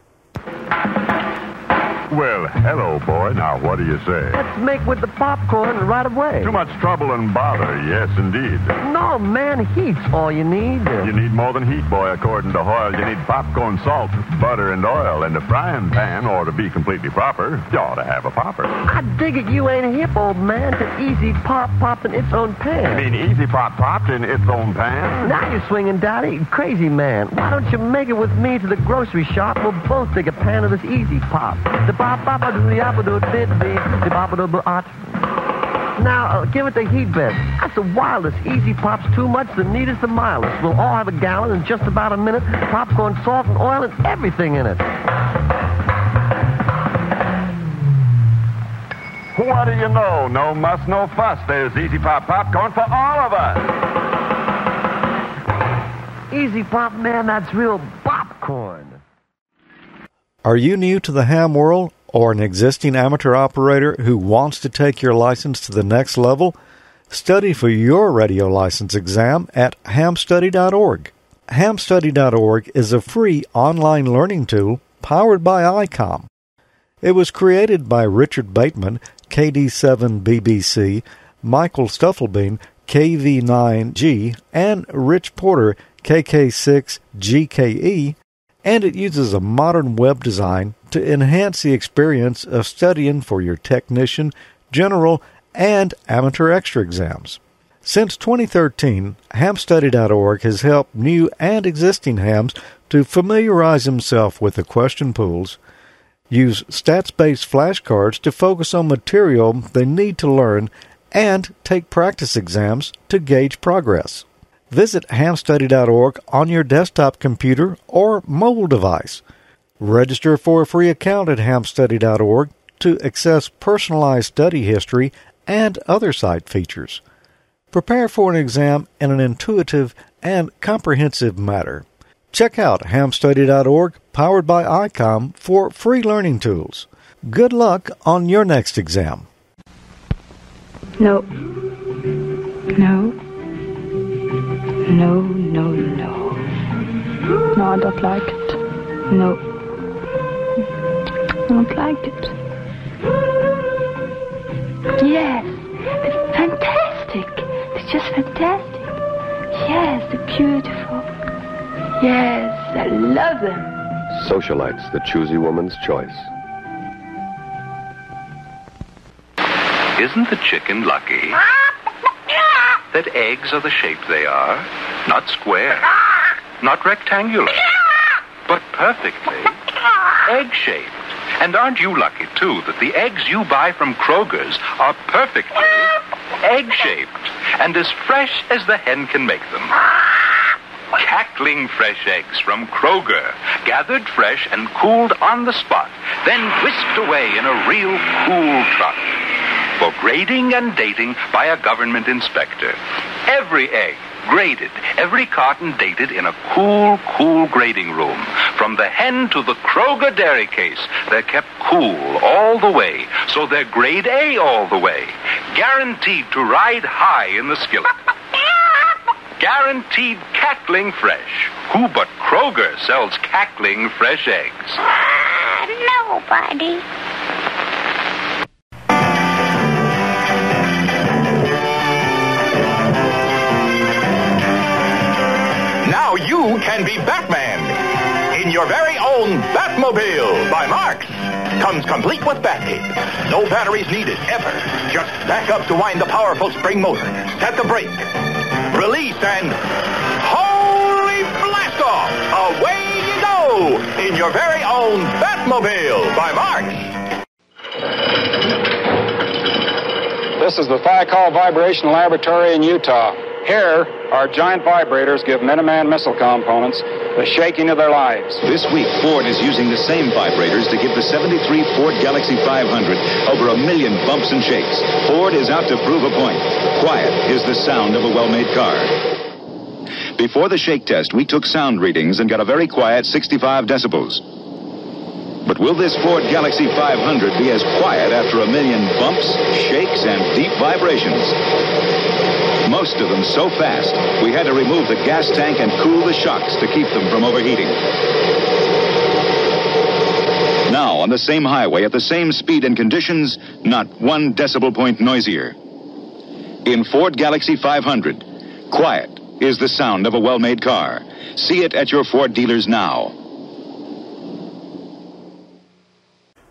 Well, hello, boy. Now, what do you say? Let's make with the popcorn right away. Too much trouble and bother, yes, indeed. No, man, heat's all you need. You need more than heat, boy, according to Hoyle. You need popcorn, salt, butter, and oil. And a frying pan, or to be completely proper, you ought to have a popper. I dig it you ain't hip, old man, to easy pop pop in its own pan. You mean, Easy Pop popped in its own pan. Now you're swinging, Daddy. Crazy man. Why don't you make it with me to the grocery shop? We'll both take a pan of this easy pop. The pop pop a doo the apple doo did dee the pop a doo art. Now, uh, give it the heat bed. That's the wildest. Easy Pop's too much, the neatest, the mildest. We'll all have a gallon in just about a minute. Popcorn, salt, and oil, and everything in it. What do you know? No muss, no fuss. There's Easy Pop popcorn for all of us. Easy Pop, man, that's real popcorn. Are you new to the ham world or an existing amateur operator who wants to take your license to the next level? Study for your radio license exam at hamstudy.org. Hamstudy.org is a free online learning tool powered by ICOM. It was created by Richard Bateman, KD7BBC, Michael Stufflebeam, KV9G, and Rich Porter, KK6GKE, and it uses a modern web design to enhance the experience of studying for your technician, general, and amateur extra exams. Since 2013, hamstudy.org has helped new and existing hams to familiarize themselves with the question pools, use stats based flashcards to focus on material they need to learn, and take practice exams to gauge progress. Visit hamstudy.org on your desktop computer or mobile device. Register for a free account at hamstudy.org to access personalized study history and other site features. Prepare for an exam in an intuitive and comprehensive manner. Check out hamstudy.org, powered by ICOM, for free learning tools. Good luck on your next exam. No. No. No, no, no. No, I don't like it. No. I don't like it. Yes, they're fantastic. They're just fantastic. Yes, they're beautiful. Yes, I love them. Socialites, the choosy woman's choice. Isn't the chicken lucky that eggs are the shape they are? Not square, not rectangular, but perfectly egg shaped. And aren't you lucky, too, that the eggs you buy from Kroger's are perfectly egg shaped and as fresh as the hen can make them? Cackling fresh eggs from Kroger, gathered fresh and cooled on the spot, then whisked away in a real cool truck for grading and dating by a government inspector. Every egg graded, every carton dated in a cool, cool grading room. From the hen to the Kroger dairy case, they're kept cool all the way, so they're grade A all the way. Guaranteed to ride high in the skillet. Guaranteed cackling fresh. Who but Kroger sells cackling fresh eggs? Ah, nobody. You can be Batman in your very own Batmobile by Marx. Comes complete with bat. No batteries needed ever. Just back up to wind the powerful spring motor. Set the brake. Release and holy blast off! Away you go in your very own Batmobile by Marx. This is the Thiokol Vibration Laboratory in Utah. Here, our giant vibrators give Minuteman missile components the shaking of their lives. This week, Ford is using the same vibrators to give the 73 Ford Galaxie 500 over a million bumps and shakes. Ford is out to prove a point. Quiet is the sound of a well-made car. Before the shake test, we took sound readings and got a very quiet 65 decibels. But will this Ford Galaxie 500 be as quiet after a million bumps, shakes, and deep vibrations? Most of them so fast, we had to remove the gas tank and cool the shocks to keep them from overheating. Now, on the same highway, at the same speed and conditions, not one decibel point noisier. In Ford Galaxie 500, quiet is the sound of a well made car. See it at your Ford dealers now.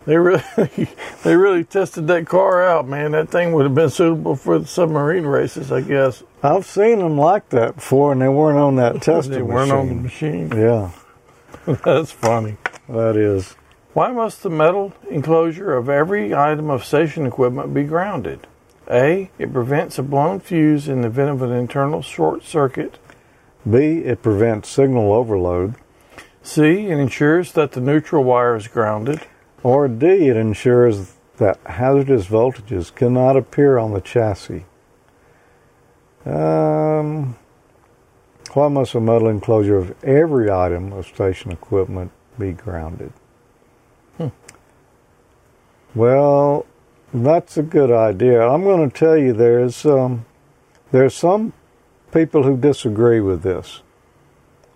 They really, they really tested that car out, man. That thing would have been suitable for the submarine races, I guess. I've seen them like that before, and they weren't on that testing They weren't on the machine. machine. Yeah, That's funny. that is. Why must the metal enclosure of every item of station equipment be grounded? A. It prevents a blown fuse in the event of an internal short circuit. B. It prevents signal overload. C. It ensures that the neutral wire is grounded. Or D. It ensures that hazardous voltages cannot appear on the chassis. Um, why must a metal enclosure of every item of station equipment be grounded? Well, that's a good idea. I'm going to tell you there's um, there's some people who disagree with this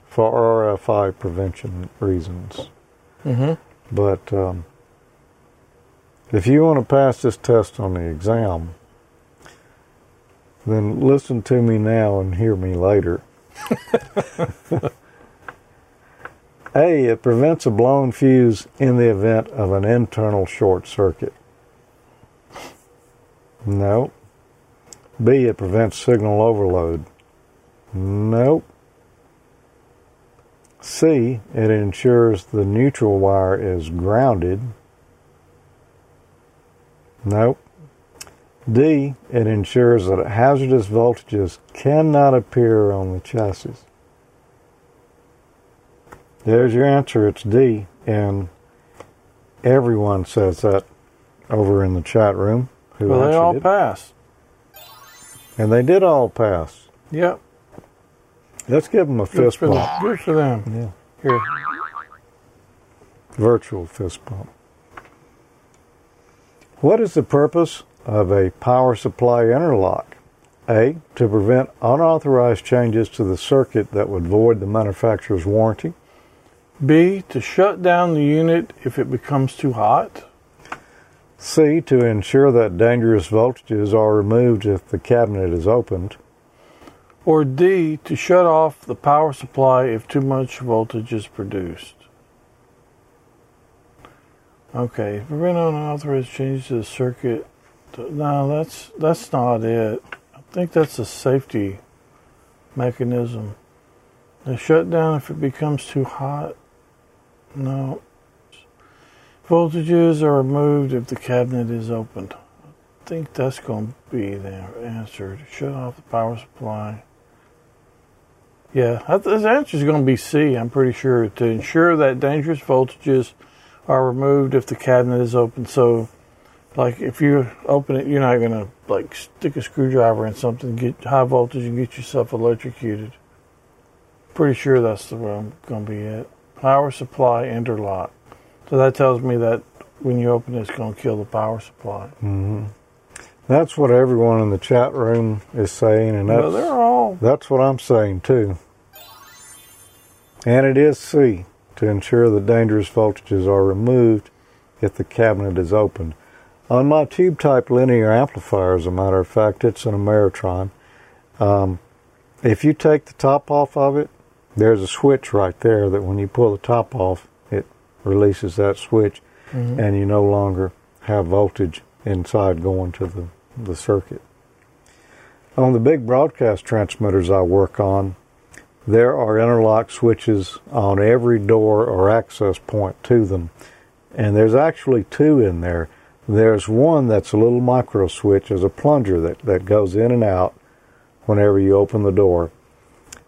for RFI prevention reasons. Mm-hmm. But um, if you want to pass this test on the exam, then listen to me now and hear me later. A, it prevents a blown fuse in the event of an internal short circuit. No. B, it prevents signal overload. Nope. C, it ensures the neutral wire is grounded. Nope. D, it ensures that hazardous voltages cannot appear on the chassis. There's your answer. It's D, and everyone says that over in the chat room. Who Well, they all it. passed. and they did all pass. Yep. Let's give them a Good fist bump. them. Good for them. Yeah. Here. Virtual fist bump. What is the purpose of a power supply interlock? A. To prevent unauthorized changes to the circuit that would void the manufacturer's warranty. B, to shut down the unit if it becomes too hot. C. To ensure that dangerous voltages are removed if the cabinet is opened. Or D, to shut off the power supply if too much voltage is produced. Okay, prevent unauthorized changes to the circuit. No, that's that's not it. I think that's a safety mechanism. The shutdown if it becomes too hot. No. Voltages are removed if the cabinet is opened. I think that's going to be the answer. To shut off the power supply. Yeah, this answer is going to be C. I'm pretty sure to ensure that dangerous voltages are removed if the cabinet is open. So, like if you open it, you're not going to like stick a screwdriver in something, get high voltage, and get yourself electrocuted. Pretty sure that's the way I'm going to be it. Power supply interlock. So that tells me that when you open it, it's going to kill the power supply. Mm-hmm. That's what everyone in the chat room is saying, and that's they're all that's what I'm saying too. And it is C to ensure that dangerous voltages are removed if the cabinet is opened. On my tube type linear amplifier, as a matter of fact, it's an Ameritron. Um, if you take the top off of it, there's a switch right there that when you pull the top off, it releases that switch, Mhm. and you no longer have voltage inside going to the, the circuit. On the big broadcast transmitters I work on, there are interlock switches on every door or access point to them. And there's actually two in there. There's one that's a little micro switch, as a plunger that, that goes in and out whenever you open the door.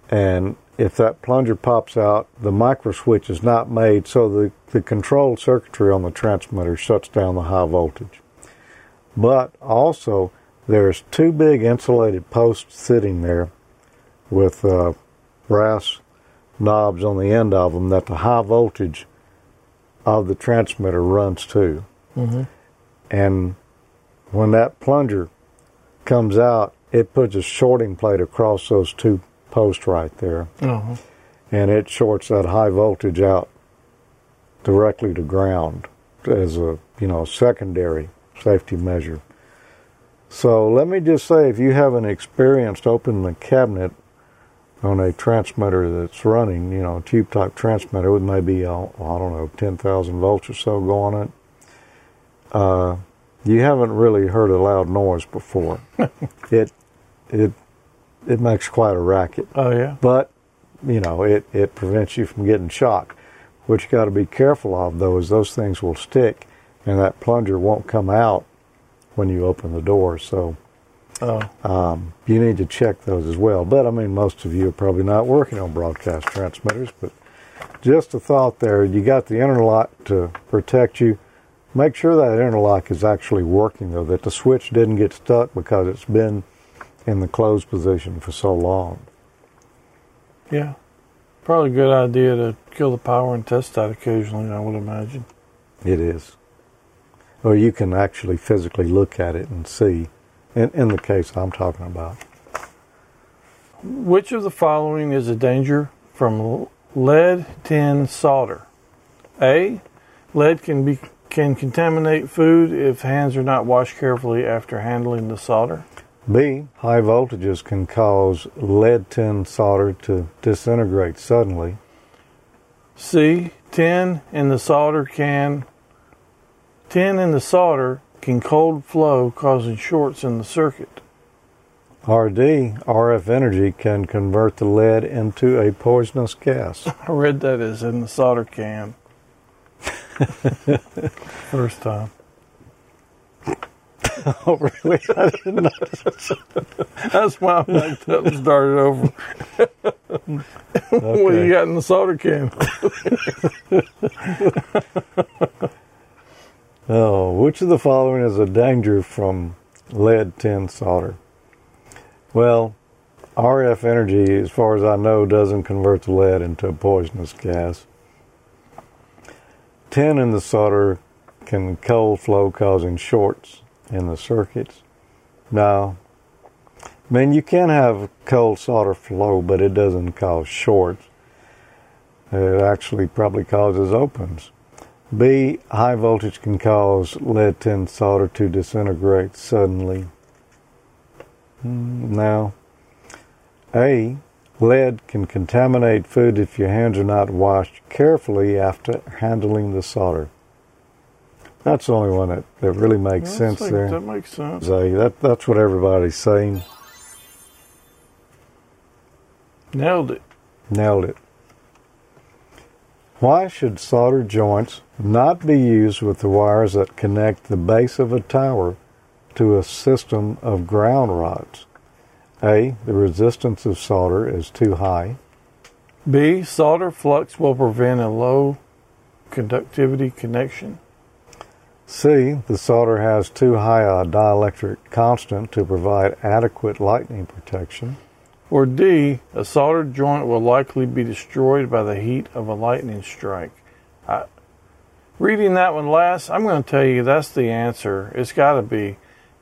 And if that plunger pops out, the micro switch is not made so the, the control circuitry on the transmitter shuts down the high voltage. But also, there's two big insulated posts sitting there with uh, brass knobs on the end of them that the high voltage of the transmitter runs to. hmm And when that plunger comes out, it puts a shorting plate across those two posts right there. Uh-huh. And it shorts that high voltage out directly to ground as a, you know, secondary safety measure. So let me just say, if you haven't experienced opening a cabinet on a transmitter that's running, you know, a tube type transmitter with maybe, uh, I don't know, 10,000 volts or so going on it, uh, you haven't really heard a loud noise before. it, it, it makes quite a racket. Oh yeah. But, you know, it, it prevents you from getting shocked. What you got to be careful of, though, is those things will stick and that plunger won't come out when you open the door. So Oh. um, you need to check those as well. But, I mean, most of you are probably not working on broadcast transmitters, but just a thought there. You got the interlock to protect you. Make sure that interlock is actually working, though, that the switch didn't get stuck because it's been in the closed position for so long. Yeah. Probably a good idea to kill the power and test that occasionally, I would imagine. It is. Or you can actually physically look at it and see, in, in the case I'm talking about. Which of the following is a danger from lead tin solder? A. Lead can be can contaminate food if hands are not washed carefully after handling the solder. B. High voltages can cause lead tin solder to disintegrate suddenly. C. Tin in the solder can tin in the solder can cold flow causing shorts in the circuit. RD, RF energy can convert the lead into a poisonous gas. I read that as in the solder can. First time. Oh, really? I didn't know. That's why I backed up and started over. what you got in the solder can? Oh, which of the following is a danger from lead tin solder? Well, RF energy, as far as I know, doesn't convert the lead into a poisonous gas. Tin in the solder can cold flow, causing shorts in the circuits. Now, I mean, you can have cold solder flow, but it doesn't cause shorts. It actually probably causes opens. B. High voltage can cause lead tin solder to disintegrate suddenly. Mm, Now, A. Lead can contaminate food if your hands are not washed carefully after handling the solder. That's the only one that, that really makes That's sense there. That makes sense. Say that that's what everybody's saying. Nailed it. Nailed it. Why should solder joints not be used with the wires that connect the base of a tower to a system of ground rods? A. The resistance of solder is too high. B. Solder flux will prevent a low conductivity connection. C. The solder has too high a dielectric constant to provide adequate lightning protection. Or D. A soldered joint will likely be destroyed by the heat of a lightning strike. I, reading that one last, I'm going to tell you that's the answer. It's got to be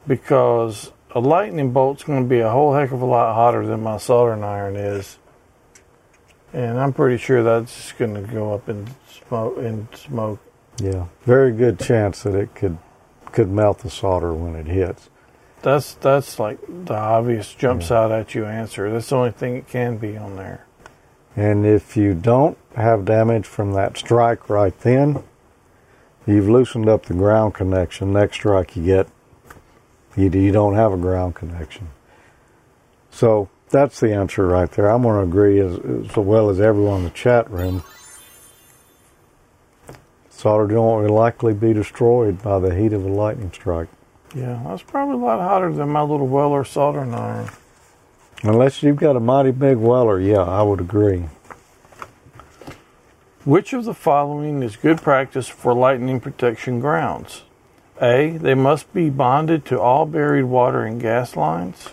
because a lightning bolt's going to be a whole heck of a lot hotter than my soldering iron is. And I'm pretty sure that's going to go up in smoke. In smoke. Yeah, very good chance that it could could melt the solder when it hits. That's that's like the obvious jumps out at you answer. That's the only thing it can be on there. And if you don't have damage from that strike right then, you've loosened up the ground connection. Next strike you get, you, you don't have a ground connection. So that's the answer right there. I'm going to agree as, as well as everyone in the chat room. Solder joint will likely be destroyed by the heat of a lightning strike. Yeah, that's probably a lot hotter than my little Weller soldering iron. Unless you've got a mighty big weller, yeah, I would agree. Which of the following is good practice for lightning protection grounds? A. They must be bonded to all buried water and gas lines.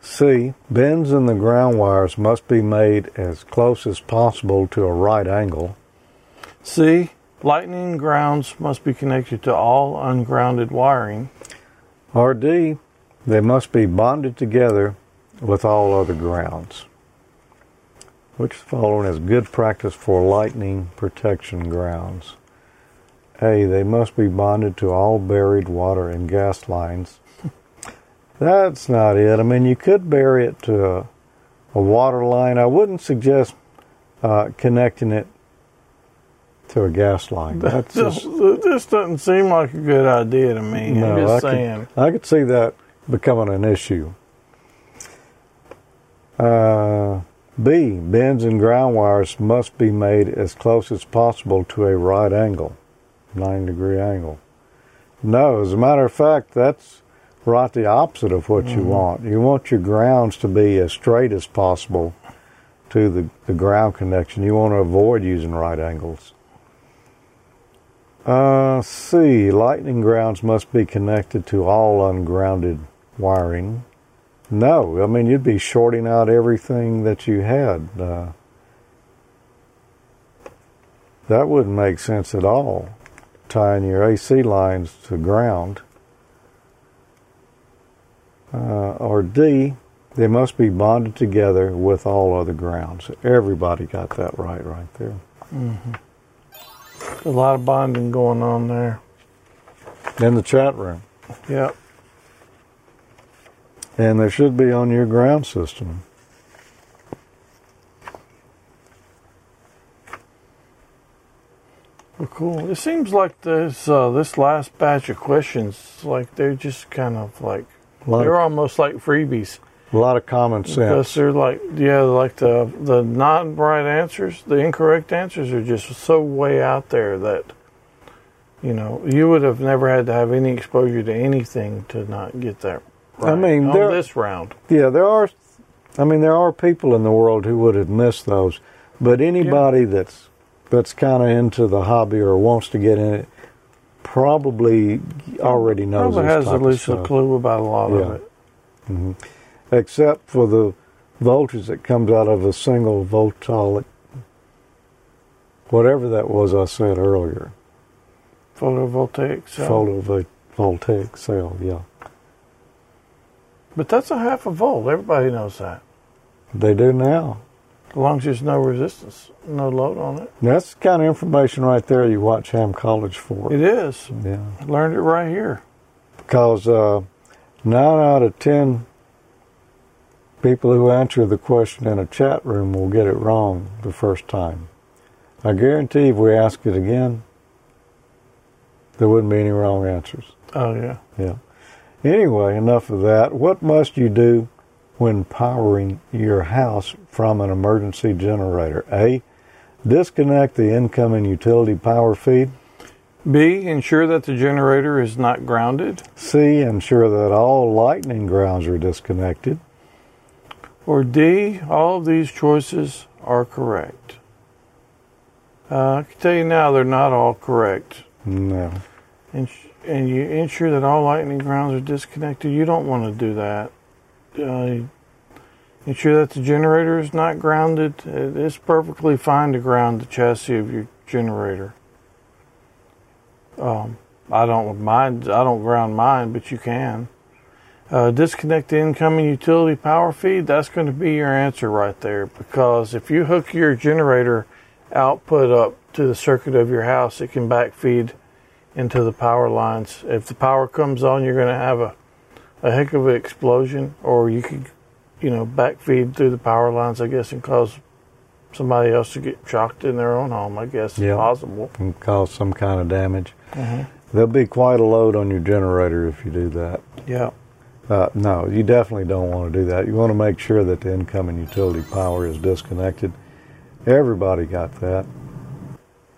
C. Bends in the ground wires must be made as close as possible to a right angle. C. Lightning grounds must be connected to all ungrounded wiring. Or D. They must be bonded together with all other grounds. Which the following is good practice for lightning protection grounds? A. They must be bonded to all buried water and gas lines. That's not it. I mean, you could bury it to a, a water line. I wouldn't suggest uh, connecting it to a gas line. That just, this doesn't seem like a good idea to me. I'm I just could. I could see that becoming an issue. Uh, B. Bends and ground wires must be made as close as possible to a right angle, 90 degree angle. No, as a matter of fact, that's right the opposite of what you Mhm. want. You want your grounds to be as straight as possible to the, the ground connection. You want to avoid using right angles. Uh, C. Lightning grounds must be connected to all ungrounded wiring. No, I mean you'd be shorting out everything that you had. Uh, that wouldn't make sense at all. Tying your AC lines to ground. Uh, or D. They must be bonded together with all other grounds. Everybody got that right, right there. hmm A lot of bonding going on there. In the chat room. Yep. And they should be on your ground system. Well, cool. It seems like this uh, this last batch of questions, like they're just kind of like they're almost like freebies A lot of common sense. because they're like yeah, like the the not right answers, the incorrect answers are just so way out there that You know, you would have never had to have any exposure to anything to not get that. Right I mean, on there- this round, Yeah, there are. I mean, there are people in the world who would have missed those, but anybody that's that's kind of into the hobby or wants to get in it probably already knows. probably has at least a clue about a lot of Yeah. it. hmm Except for the voltage that comes out of a single voltaic, whatever that was I said earlier, Photovoltaic cell. photovoltaic cell. Yeah, But that's a half a volt. Everybody knows that. they do now. As long as there's no resistance, no load on it. That's the kind of information right there you watch Ham College for. It is. Yeah. I learned it right here. because uh, nine out of ten people who answer the question in a chat room will get it wrong the first time. I guarantee if we ask it again, there wouldn't be any wrong answers. Oh yeah. Yeah. Anyway, enough of that. What must you do when powering your house from an emergency generator? A. Disconnect the incoming utility power feed. B. Ensure that the generator is not grounded. C. Ensure that all lightning grounds are disconnected. Or D. All of these choices are correct. Uh, I can tell you now they're not all correct. No. And, and you ensure that all lightning grounds are disconnected. You don't want to do that. Uh, ensure that the generator is not grounded. It's perfectly fine to ground the chassis of your generator. Um, I don't mind. I don't ground mine, but you can. Uh, disconnect the incoming utility power feed. That's going to be your answer right there. Because if you hook your generator output up to the circuit of your house, it can backfeed into the power lines. If the power comes on, you're going to have a, a heck of an explosion, or you could, you know, backfeed through the power lines, I guess, and cause somebody else to get shocked in their own home. I guess Yeah. it's possible. and cause some kind of damage. Mm-hmm. There'll be quite a load on your generator if you do that. Yeah. Uh, no, you definitely don't want to do that. You want to make sure that the incoming utility power is disconnected. Everybody got that.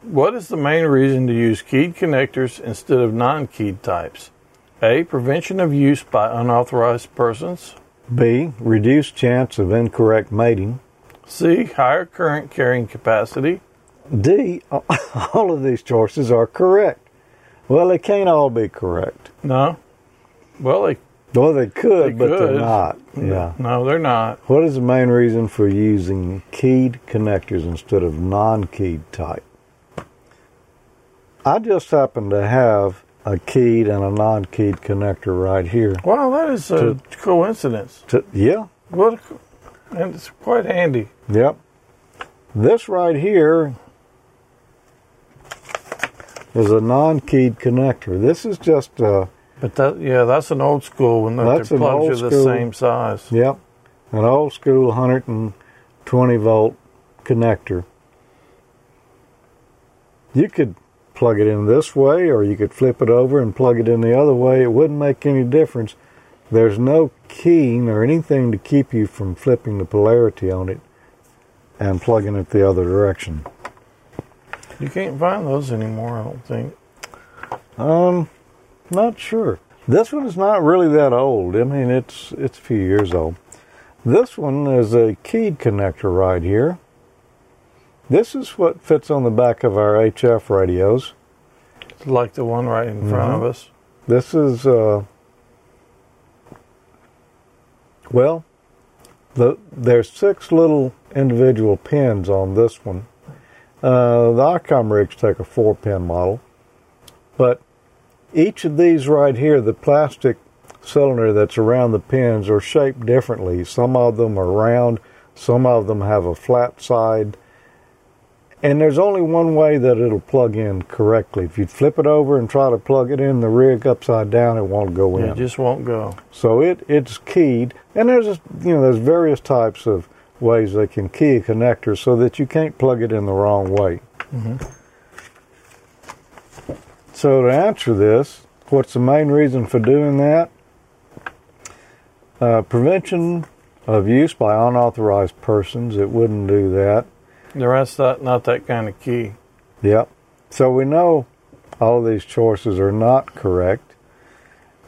What is the main reason to use keyed connectors instead of non keyed types? A. Prevention of use by unauthorized persons. B. Reduced chance of incorrect mating. C. Higher current carrying capacity. D. All of these choices are correct. Well, they can't all be correct. No. Well, they, Well, they could, They but they're not. Yeah. no, they're not. What is the main reason for using keyed connectors instead of non-keyed type? I just happen to have a keyed and a non-keyed connector right here. Wow, that is a coincidence. To, yeah, What? And it's quite handy. yep. This right here is a non-keyed connector. This is just a. But that, yeah, that's an old school one. That That's an plugs old are the school. same size. Yep. An old school 120 volt connector. You could plug it in this way or you could flip it over and plug it in the other way. It wouldn't make any difference. There's no keying or anything to keep you from flipping the polarity on it and plugging it the other direction. You can't find those anymore, I don't think. Um, not sure. This one is not really that old. I mean, it's it's a few years old. This one is a keyed connector right here. This is what fits on the back of our HF radios. Like the one right in front of Mhm. us. This is uh, well, the there's six little individual pins on this one. Uh, the ICOM rigs take a four pin model, but each of these right here, the plastic cylinder that's around the pins, are shaped differently. Some of them are round, some of them have a flat side. And there's only one way that it'll plug in correctly. If you flip it over and try to plug it in the rig upside down, it won't go in. It just won't go. So it it's keyed, and there's a, you know there's various types of ways they can key a connector so that you can't plug it in the wrong way. So to answer this, what's the main reason for doing that? Uh, prevention of use by unauthorized persons. It wouldn't do that. The rest not not that kind of key. Yep. So we know All of these choices are not correct.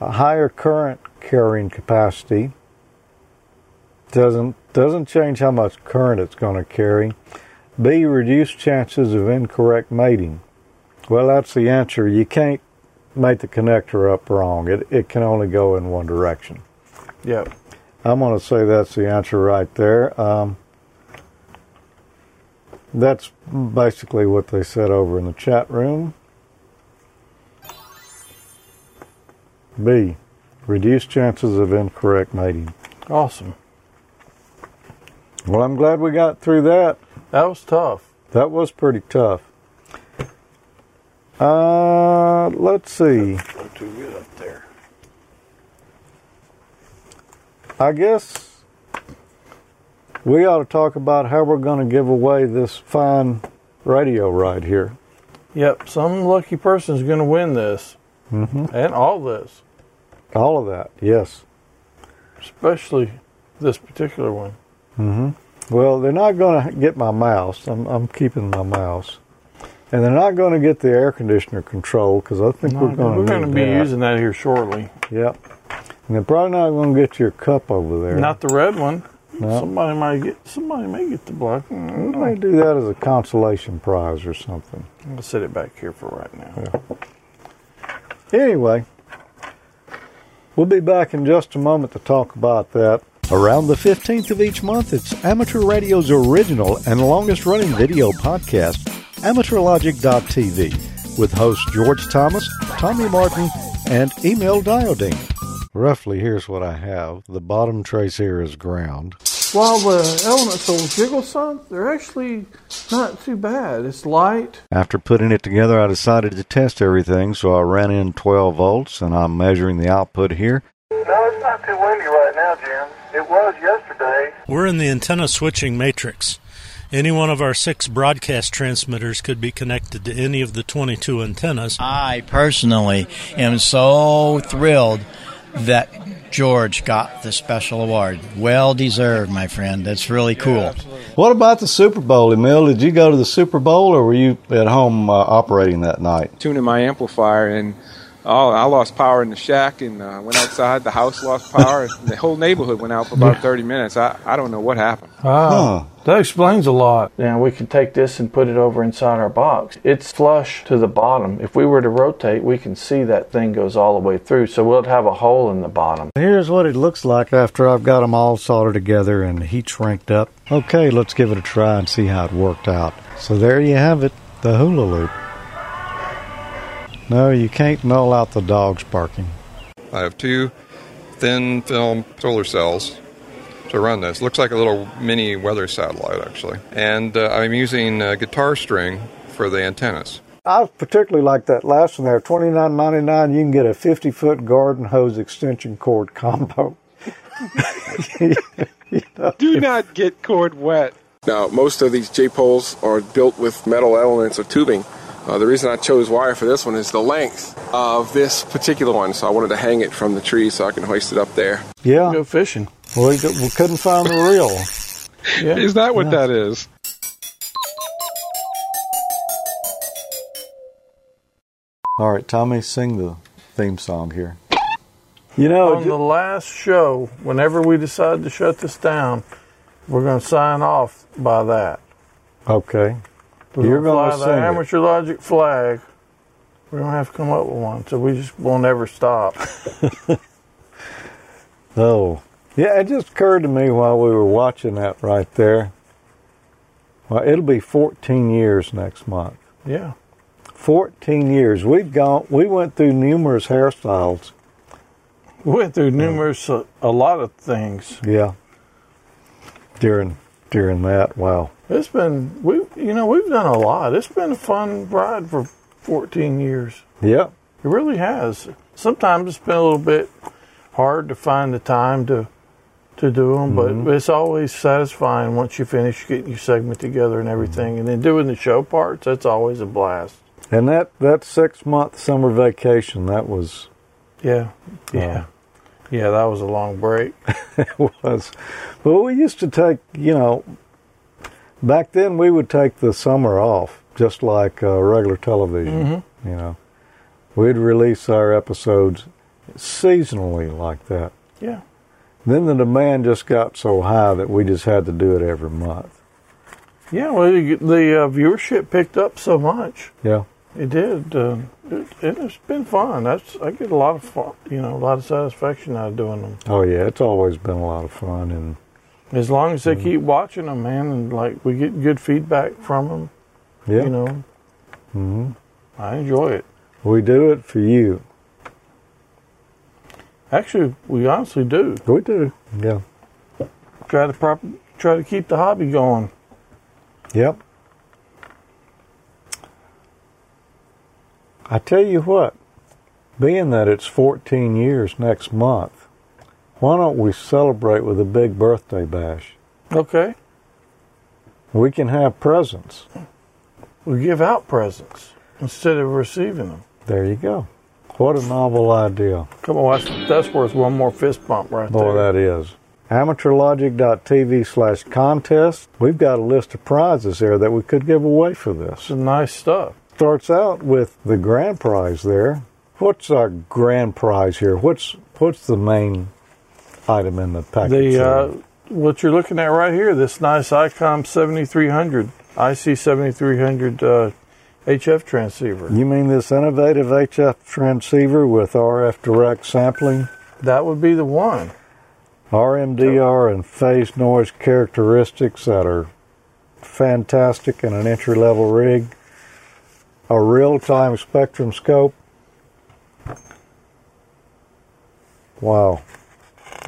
A higher current carrying capacity doesn't doesn't change how much current it's going to carry. B reduced chances of incorrect mating. Well, that's the answer. You can't make the connector up wrong. It it can only go in one direction. Yep. I'm going to say that's the answer right there. Um, that's basically what they said over in the chat room. B, Reduce chances of incorrect mating. Awesome. Well, I'm glad we got through that. That was tough. That was pretty tough. Uh, let's see. Go too good up there. I guess we ought to talk about how we're going to give away this fine radio right here. Yep. Some lucky person's going to win this Mm-hmm. and all this, All of that, yes. especially this particular one. hmm Well, they're not going to get my mouse. I'm, I'm keeping my mouse. And they're not going to get the air conditioner control because I think we're going to We're going to be that. using that here shortly. Yep. And they're probably not going to get your cup over there. Not the red one. No. Somebody might get. Somebody may get the black. We may do that as a consolation prize or something. I'll set it back here for right now. Anyway, we'll be back in just a moment to talk about that. Around the 15th of each month, it's Amateur Radio's original and longest running video podcast, AmateurLogic.tv, with hosts George Thomas, Tommy Martin, and Emil Diodine. Roughly, here's what I have. The bottom trace here is ground. While the elements will jiggle some, they're actually not too bad. It's light. After putting it together, I decided to test everything, so I ran in 12 volts, and I'm measuring the output here. No, it's not too windy right now, Jim. It was yesterday. We're in the antenna switching matrix. Any one of our six broadcast transmitters could be connected to any of the 22 antennas. I personally am so thrilled that George got the special award. Well deserved, my friend. That's really cool. What about the Super Bowl, Emil? Did you go to the Super Bowl, or were you at home uh, operating that night? tuning my amplifier and oh, I lost power in the shack and uh, went outside. The house lost power. the whole neighborhood went out for about 30 minutes. I, I don't know what happened. Wow. That explains a lot. Now we can take this and put it over inside our box. It's flush to the bottom. If we were to rotate, we can see that thing goes all the way through. So we'll have a hole in the bottom. Here's what it looks like after I've got them all soldered together and heat shrinked up. Okay, let's give it a try and see how it worked out. So there you have it, the hula loop. No, you can't null out the dogs barking. I have two thin film solar cells to run this. Looks like a little mini weather satellite, actually. And uh, I'm using uh, guitar string for the antennas. I particularly like that last one there, twenty nine ninety nine. You can get a fifty foot garden hose extension cord combo. Do not get cord wet. Now, most of these J poles are built with metal elements or tubing. Uh, the reason I chose wire for this one is the length of this particular one. So I wanted to hang it from the tree so I can hoist it up there. Yeah, Go fishing. we, we couldn't find the reel. Yeah. Is that what that is? All right, Tommy, sing the theme song here. You know, on the last show, whenever we decide to shut this down, we're going to sign off by that. okay, We're you're going to fly the sing it. amateur logic flag. We're going to have to come up with one, so we just won't ever stop. Oh, yeah. It just occurred to me while we were watching that right there. Well, it'll be 14 years next month. yeah. 14 years. We've gone. We went through numerous hairstyles. We went through numerous, uh, a lot of things. Yeah. During during that, wow. It's been, we, you know, we've done a lot. It's been a fun ride for 14 years. Yeah. It really has. Sometimes it's been a little bit hard to find the time to to do them, but mm-hmm. it's always satisfying once you finish getting your segment together and everything, and then doing the show parts. That's always a blast. And that that six month summer vacation, that was Yeah, yeah, yeah. That was a long break. it was. But we used to take, you know, back then we would take the summer off, just like uh, regular television. Mhm. You know, We'd release our episodes seasonally like that. Yeah. Then the demand just got so high that we just had to do it every month. Yeah, well, the, the uh, viewership picked up so much. Yeah. It did. Uh, it, it's been fun. That's I get a lot of fun, you know, a lot of satisfaction out of doing them. Oh yeah, it's always been a lot of fun, and As long as they Mm-hmm. keep watching them, man, and like we get good feedback from them, yeah, you know, hmm I enjoy it. we do it for you. Actually, we honestly do. We do. Yeah. Try to prop, try to keep the hobby going. Yep. I tell you what, being that it's 14 years next month, why don't we celebrate with a big birthday bash? Okay, We can have presents. we give out presents instead of receiving them. There you go. What a novel idea. Come on, that's, that's worth one more fist bump right Boy, there. Boy, that is. AmateurLogic.tv slash contest. We've got a list of prizes there that we could give away for this. Some nice stuff. Starts out with the grand prize there. What's our grand prize here? What's what's the main item in the package? The uh, what you're looking at right here, this nice ICOM 7300, IC 7300 uh, HF transceiver. you mean this innovative HF transceiver with RF direct sampling, That would be the one. RMDR, and phase noise characteristics that are fantastic in an entry level rig? A real time spectrum scope? Wow.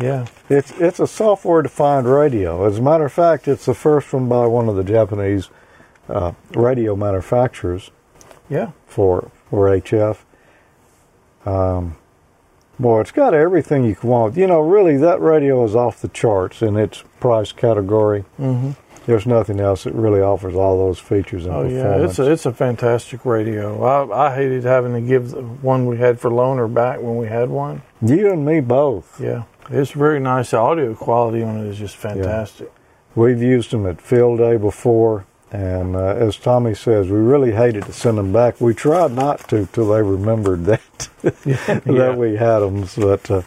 Yeah. It's it's a software defined radio. As a matter of fact, it's the first one by one of the Japanese uh, radio manufacturers Yeah. for for HF. Um, boy, it's got everything you can want. You know, really, that radio is off the charts in its price category. hmm There's nothing else that really offers all those features and Oh yeah, it's a, it's a fantastic radio. I, I hated having to give the one we had for loaner back when we had one. you and me both. Yeah, it's very nice. The audio quality on it is just fantastic. Yeah. We've used them at field day before, and uh, as Tommy says, we really hated to send them back. We tried not to till they remembered that Yeah. that we had them. But uh,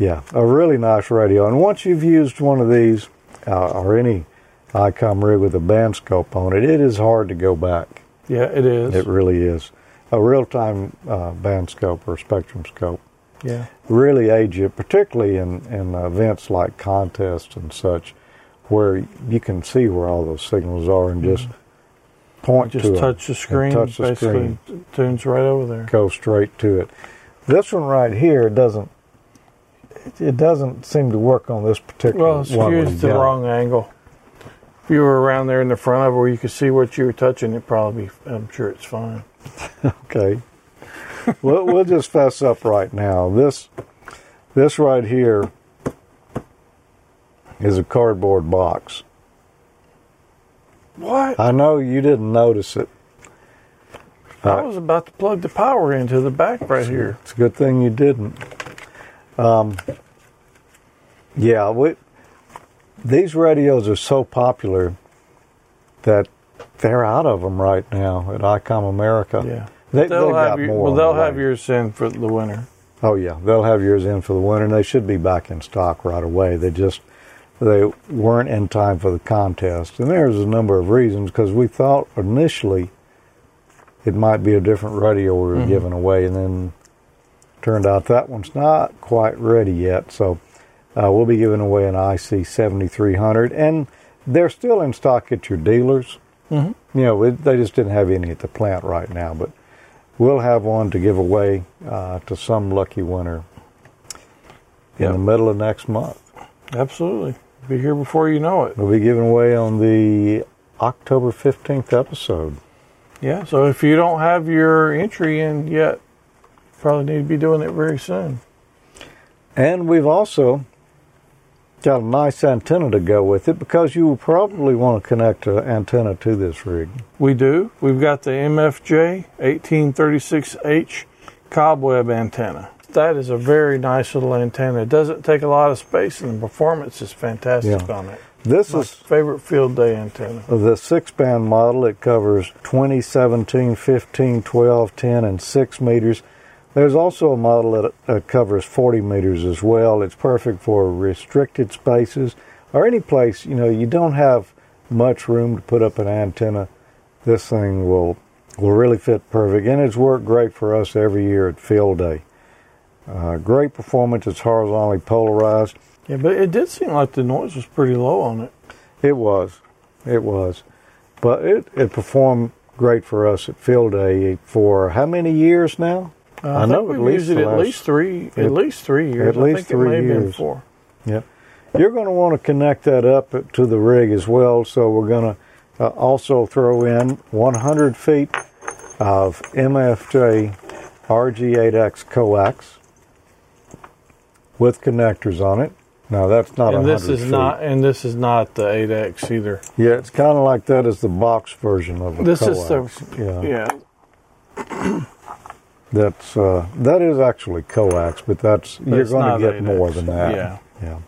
yeah, a really nice radio. And once you've used one of these uh, or any ICOM rig with a band scope on it, it is hard to go back. Yeah, it is. It really is. A real-time uh, band scope or spectrum scope yeah, really aid you, particularly in, in events like contests and such, where you can see where all those signals are and just point just to touch the screen. touch the basically, screen, tunes right over there. go straight to it. This one right here doesn't. it- doesn't seem to work on this particular Well, one. excuse we've the wrong angle. If you were around there in the front of it where you could see what you were touching, it probably, I'm sure it's fine. Okay. we'll, we'll just fess up right now. This, this right here, is a cardboard box. What? I know you didn't notice it. I was about to plug the power into the back right here. It's a good thing you didn't. Um, yeah, we, these radios are so popular that they're out of them right now at ICOM America. Yeah. They, they'll they've have got your, more. well, they'll the have way. yours in for the winter. Oh yeah, they'll have yours in for the winter, and they should be back in stock right away. They just they weren't in time for the contest, and there's a number of reasons because we thought initially it might be a different radio we were Mhm. giving away, and then turned out that one's not quite ready yet. So uh, we'll be giving away an IC 7300, and they're still in stock at your dealers. Mhm. You know, it, they just didn't have any at the plant right now, but we'll have one to give away uh, to some lucky winner in Yep. the middle of next month. Absolutely. Be here before you know it. We'll be giving away on the October 15th episode. Yeah, so if you don't have your entry in yet, probably need to be doing it very soon. And we've also got a nice antenna to go with it because you will probably want to connect an antenna to this rig. We do. We've got the MFJ 1836H cobweb antenna. That is a very nice little antenna. It doesn't take a lot of space and the performance is fantastic Yeah. on it. This My is favorite field day antenna. the six band model. It covers 20, 17, 15, 12, 10, and 6 meters. There's also a model that uh, covers 40 meters as well. It's perfect for restricted spaces or any place, you know, you don't have much room to put up an antenna. This thing will will really fit perfect, and it's worked great for us every year at field day. Uh, great performance. It's horizontally polarized. Yeah, but it did seem like the noise was pretty low on it. It was, it was, but it it performed great for us at field day for how many years now? Uh, I, think we've used it at least three, At- at least three years. At I least think three it may have been years. four. Yep. You're going to want to connect that up to the rig as well. So we're going to uh, also throw in 100 feet of MFJ RG8X coax with connectors on it. Now that's not and this is feet. not, and this is not the 8X either. Yeah, it's kind of like that as the box version of the This coax. is the, yeah. yeah. That's uh, that is actually coax, but that's But you're going to get 8X. more than that. Yeah. yeah.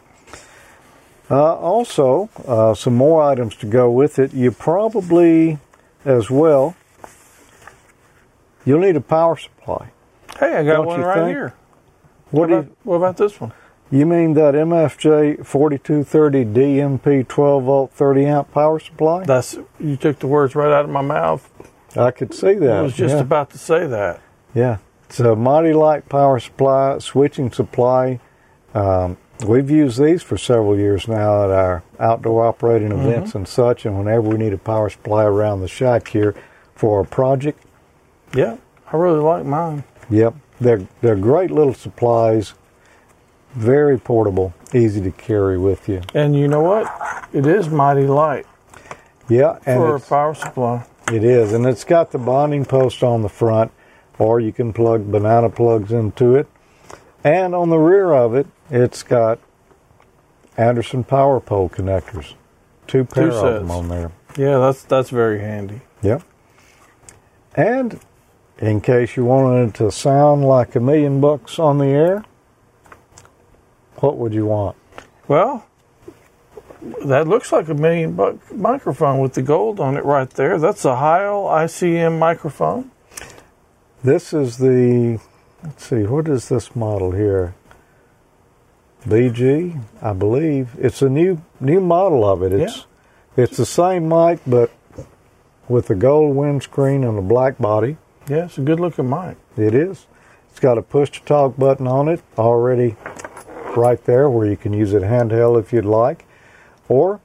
Uh, also, uh, some more items to go with it. You probably, as well, you'll need a power supply. Hey, I got Don't one right think? here. What, do about, what about this one? you, you mean that MFJ 4230 DMP 12 volt 30 amp power supply? That's you took the words right out of my mouth. I could see that. I was just yeah. about to say that. Yeah, it's a Mighty Light power supply, switching supply. Um, we've used these for several years now at our outdoor operating Mm-hmm. events and such, and whenever we need a power supply around the shack here for a project, Yeah, I really like mine. yep, they're they're great little supplies, very portable, easy to carry with you. And you know what? It is mighty light Yeah, and for a power supply. It is, and it's got the bonding post on the front, or you can plug banana plugs into it. And on the rear of it, it's got Anderson power pole connectors, two pair Two of them on there. Yeah, that's that's very handy. Yep. And in case you wanted it to sound like a million bucks on the air, what would you want? Well, that looks like a million buck microphone with the gold on it right there. That's a Heil ICM microphone. This is the, let's see, what is this model here? BG, I believe. It's a new new model of it. It's it's the same mic, but with a gold windscreen and a black body. Yeah, it's a good looking mic. It is. It's got a push to talk button on it already right there where you can use it handheld if you'd like. Or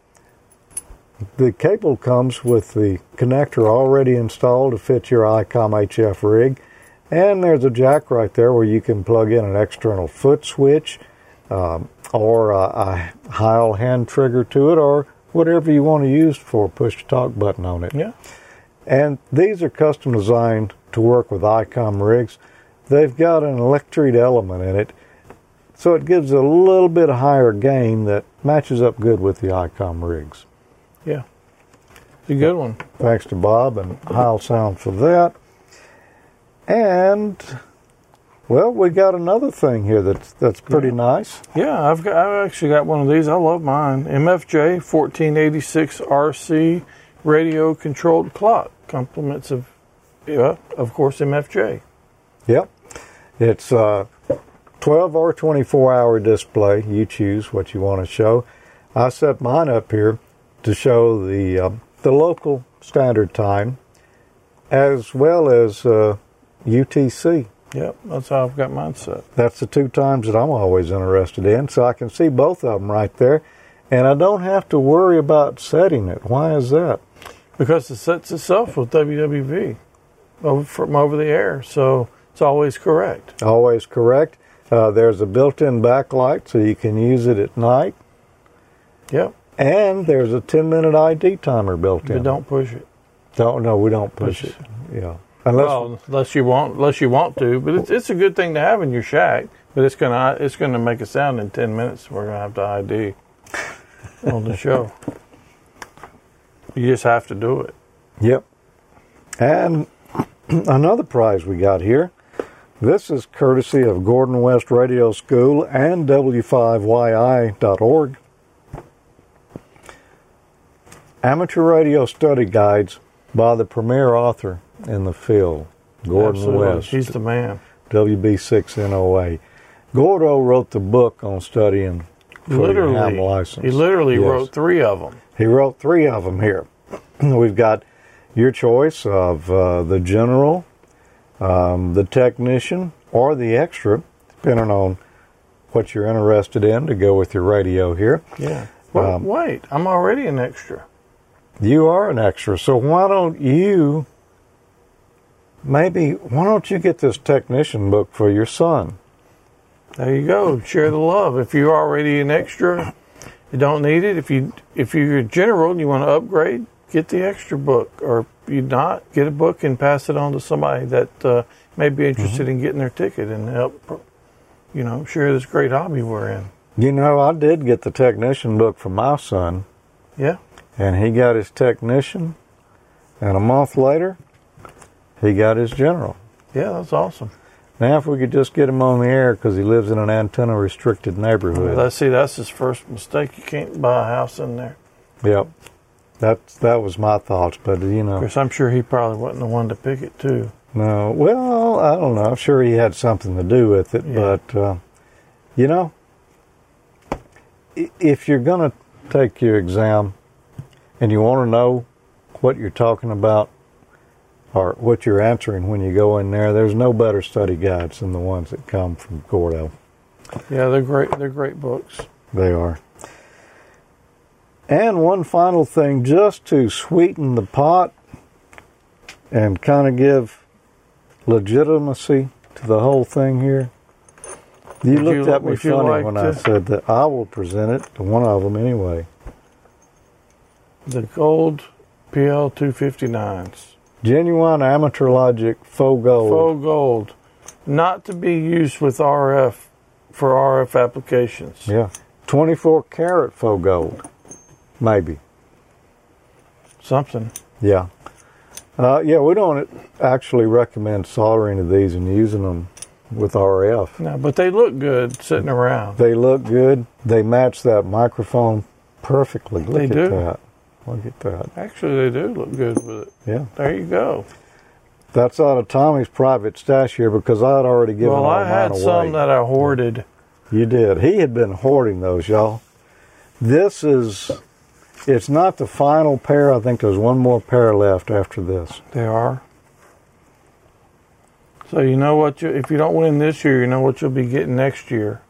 the cable comes with the connector already installed to fit your ICOM HF rig. And there's a jack right there where you can plug in an external foot switch um, or a, a Heil hand trigger to it or whatever you want to use for push to talk button on it. Yeah. And these are custom designed to work with ICOM rigs. They've got an electret element in it, so it gives a little bit higher gain that matches up good with the ICOM rigs. Yeah. It's a good one. Thanks to Bob and Heil Sound for that. And well, we got another thing here that's that's pretty nice. Yeah, I've got I've actually got one of these. I love mine. MFJ 1486 RC radio controlled clock. Compliments of yeah, of course MFJ. Yep. It's a 12 or 24 hour display. You choose what you want to show. I set mine up here to show the uh, the local standard time as well as uh, UTC. Yep, that's how I've got mine set. That's the two times that I'm always interested in, so I can see both of them right there. And I don't have to worry about setting it. Why is that? Because it sets itself with WWV over, from over the air, so it's always correct. Always correct. Uh, there's a built-in backlight, so you can use it at night. Yep. And there's a 10-minute ID timer built in. But don't push it. Don't no, we don't push, Push it. Yeah, unless well, unless you want, unless you want to, but it's, it's a good thing to have in your shack. But it's gonna it's gonna make a sound in ten minutes. We're gonna have to ID on the show. You just have to do it. Yep. And another prize we got here. This is courtesy of Gordon West Radio School and W5YI.org. Amateur radio study guides by the premier author in the field, Gordon Absolutely. West. He's the man. WB6NOA. Gordo wrote the book on studying for your ham license. he literally Yes. wrote three of them. He wrote three of them here. We've got your choice of uh, the general, um, the technician, or the extra, depending on what you're interested in to go with your radio here. Yeah. Well, Um, wait, I'm already an extra. You are an extra, so why don't you maybe why don't you get this technician book for your son? There you go. Share the love. If you're already an extra, you don't need it. If you if you're a general and you want to upgrade, get the extra book. Or if you not, get a book and pass it on to somebody that uh, may be interested in getting their ticket and help. You know, share this great hobby we're in. You know, I did get the technician book for my son, Yeah. And he got his technician, and a month later, he got his general. Yeah, that's awesome. Now, if we could just get him on the air because he lives in an antenna restricted neighborhood. Let's see. That's his first mistake. You can't buy a house in there. Yep. That that was my thoughts, but you Of know, course, I'm sure he probably wasn't the one to pick it too. no. Well, I don't know. I'm sure he had something to do with it, Yeah. but uh, you know, if you're going to take your exam and you want to know what you're talking about or what you're answering when you go in there, there's no better study guides than the ones that come from Gordo. Yeah, they're great. They're great books. They are. And one final thing, just to sweeten the pot and kind of give legitimacy to the whole thing here. You Would looked you- at me funny like when I said that I will present it to one of them anyway. The gold PL 259s. Genuine amateur logic faux gold. Faux gold. Not to be used with RF for RF applications. Yeah. 24 karat faux gold. Maybe. Something. Yeah. Uh, yeah, we don't actually recommend soldering to these and using them with RF. No, but they look good sitting around. They look good. They match that microphone perfectly. Look They at do. that. Look at that. Actually, they do look good with it. Yeah. There you go. That's out of Tommy's private stash here because I had already given well, all mine Well, I had away. some that I hoarded. You did. He had been hoarding those, y'all. This is, it's not the final pair. I think there's one more pair left after this. They are. So you know what? You, if you don't win this year, you know what you'll be getting next year.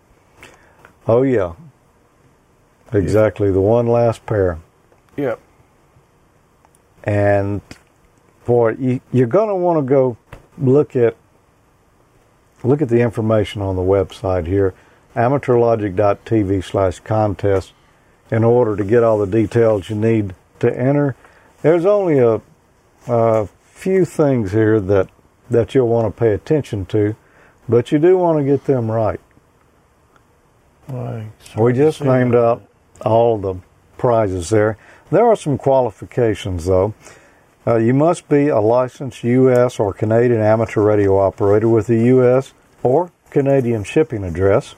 Oh, yeah. Exactly. The one last pair. Yep. And boy, you, you're going to want to go look at look at the information on the website here, amateurlogic.tv slash contest, in order to get all the details you need to enter. There's only a, a few things here that, that you'll want to pay attention to, but you do want to get them right. We just named that. out all the prizes there. There are some qualifications, though. Uh, you must be a licensed U.S. or Canadian amateur radio operator with a U.S. or Canadian shipping address.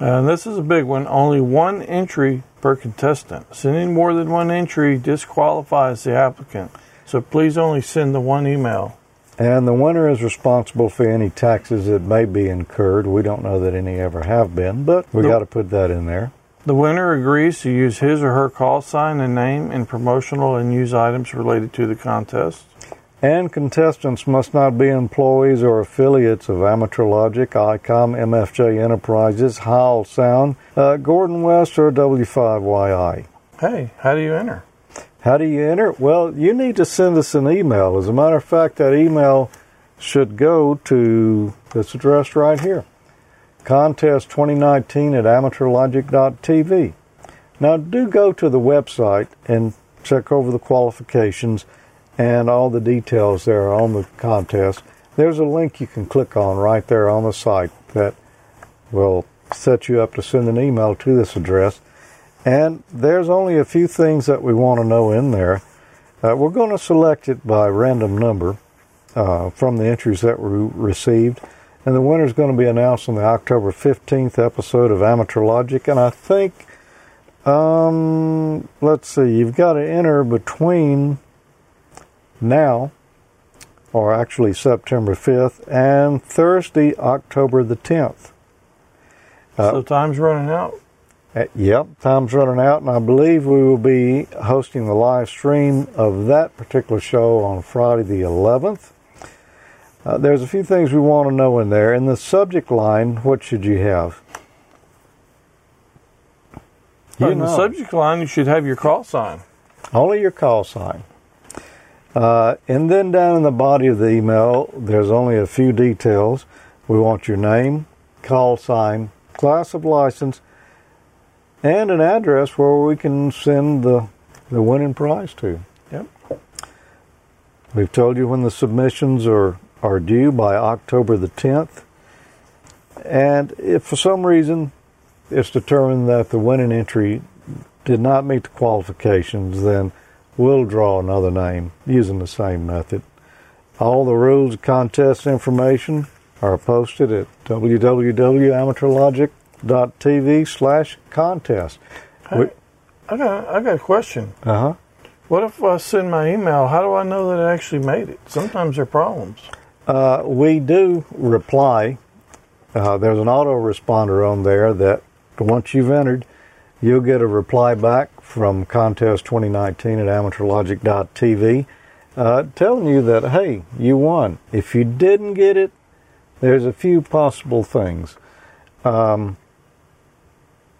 And this is a big one. Only one entry per contestant. Sending more than one entry disqualifies the applicant. So please only send the one email. And the winner is responsible for any taxes that may be incurred. We don't know that any ever have been, but we Nope. got to put that in there. The winner agrees to use his or her call sign and name in promotional and news items related to the contest. And contestants must not be employees or affiliates of Amateur Logic, ICOM, MFJ Enterprises, Heil Sound, uh, Gordon West, or W5YI. Hey, how do you enter? How do you enter? Well, you need to send us an email. As a matter of fact, that email should go to this address right here contest 2019 at amateurlogic.tv. Now, do go to the website and check over the qualifications and all the details there on the contest. There's a link you can click on right there on the site that will set you up to send an email to this address. And there's only a few things that we want to know in there. Uh, we're going to select it by random number uh, from the entries that we received. And the winner is going to be announced on the October 15th episode of Amateur Logic. And I think Um, let's see. You've got to enter between now, or actually September 5th, and Thursday, October the 10th. so time's running out. Uh, yep, time's running out, and I believe we will be hosting the live stream of that particular show on Friday the 11th. Uh, there's a few things we want to know in there. In the subject line, what should you have? Oh, in the subject line, you should have your call sign. Only your call sign. Uh, and then down in the body of the email, there's only a few details. We want your name, call sign, class of license, and an address where we can send the, the winning prize to. Yep. We've told you when the submissions are, are due by October the 10th. And if for some reason it's determined that the winning entry did not meet the qualifications, then we'll draw another name using the same method. All the rules of contest information are posted at www.amateurlogic.tv slash contest. Hey, I got I got a question. Uh huh. What if I send my email? How do I know that it actually made it? Sometimes there are problems. Uh, we do reply. Uh, there's an autoresponder on there that once you've entered, you'll get a reply back from contest 2019 at amateurlogic.tv uh, telling you that, hey, you won. If you didn't get it, there's a few possible things. Um,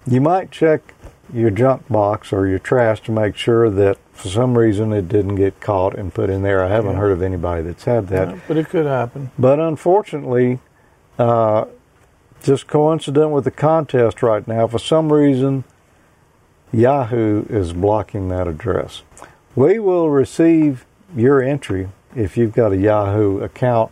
you might check your junk box or your trash to make sure that for some reason it didn't get caught and put in there. I haven't Yeah. heard of anybody that's had that. Yeah, but it could happen. But unfortunately, uh, just coincident with the contest right now, for some reason, Yahoo is blocking that address. We will receive your entry if you've got a Yahoo account,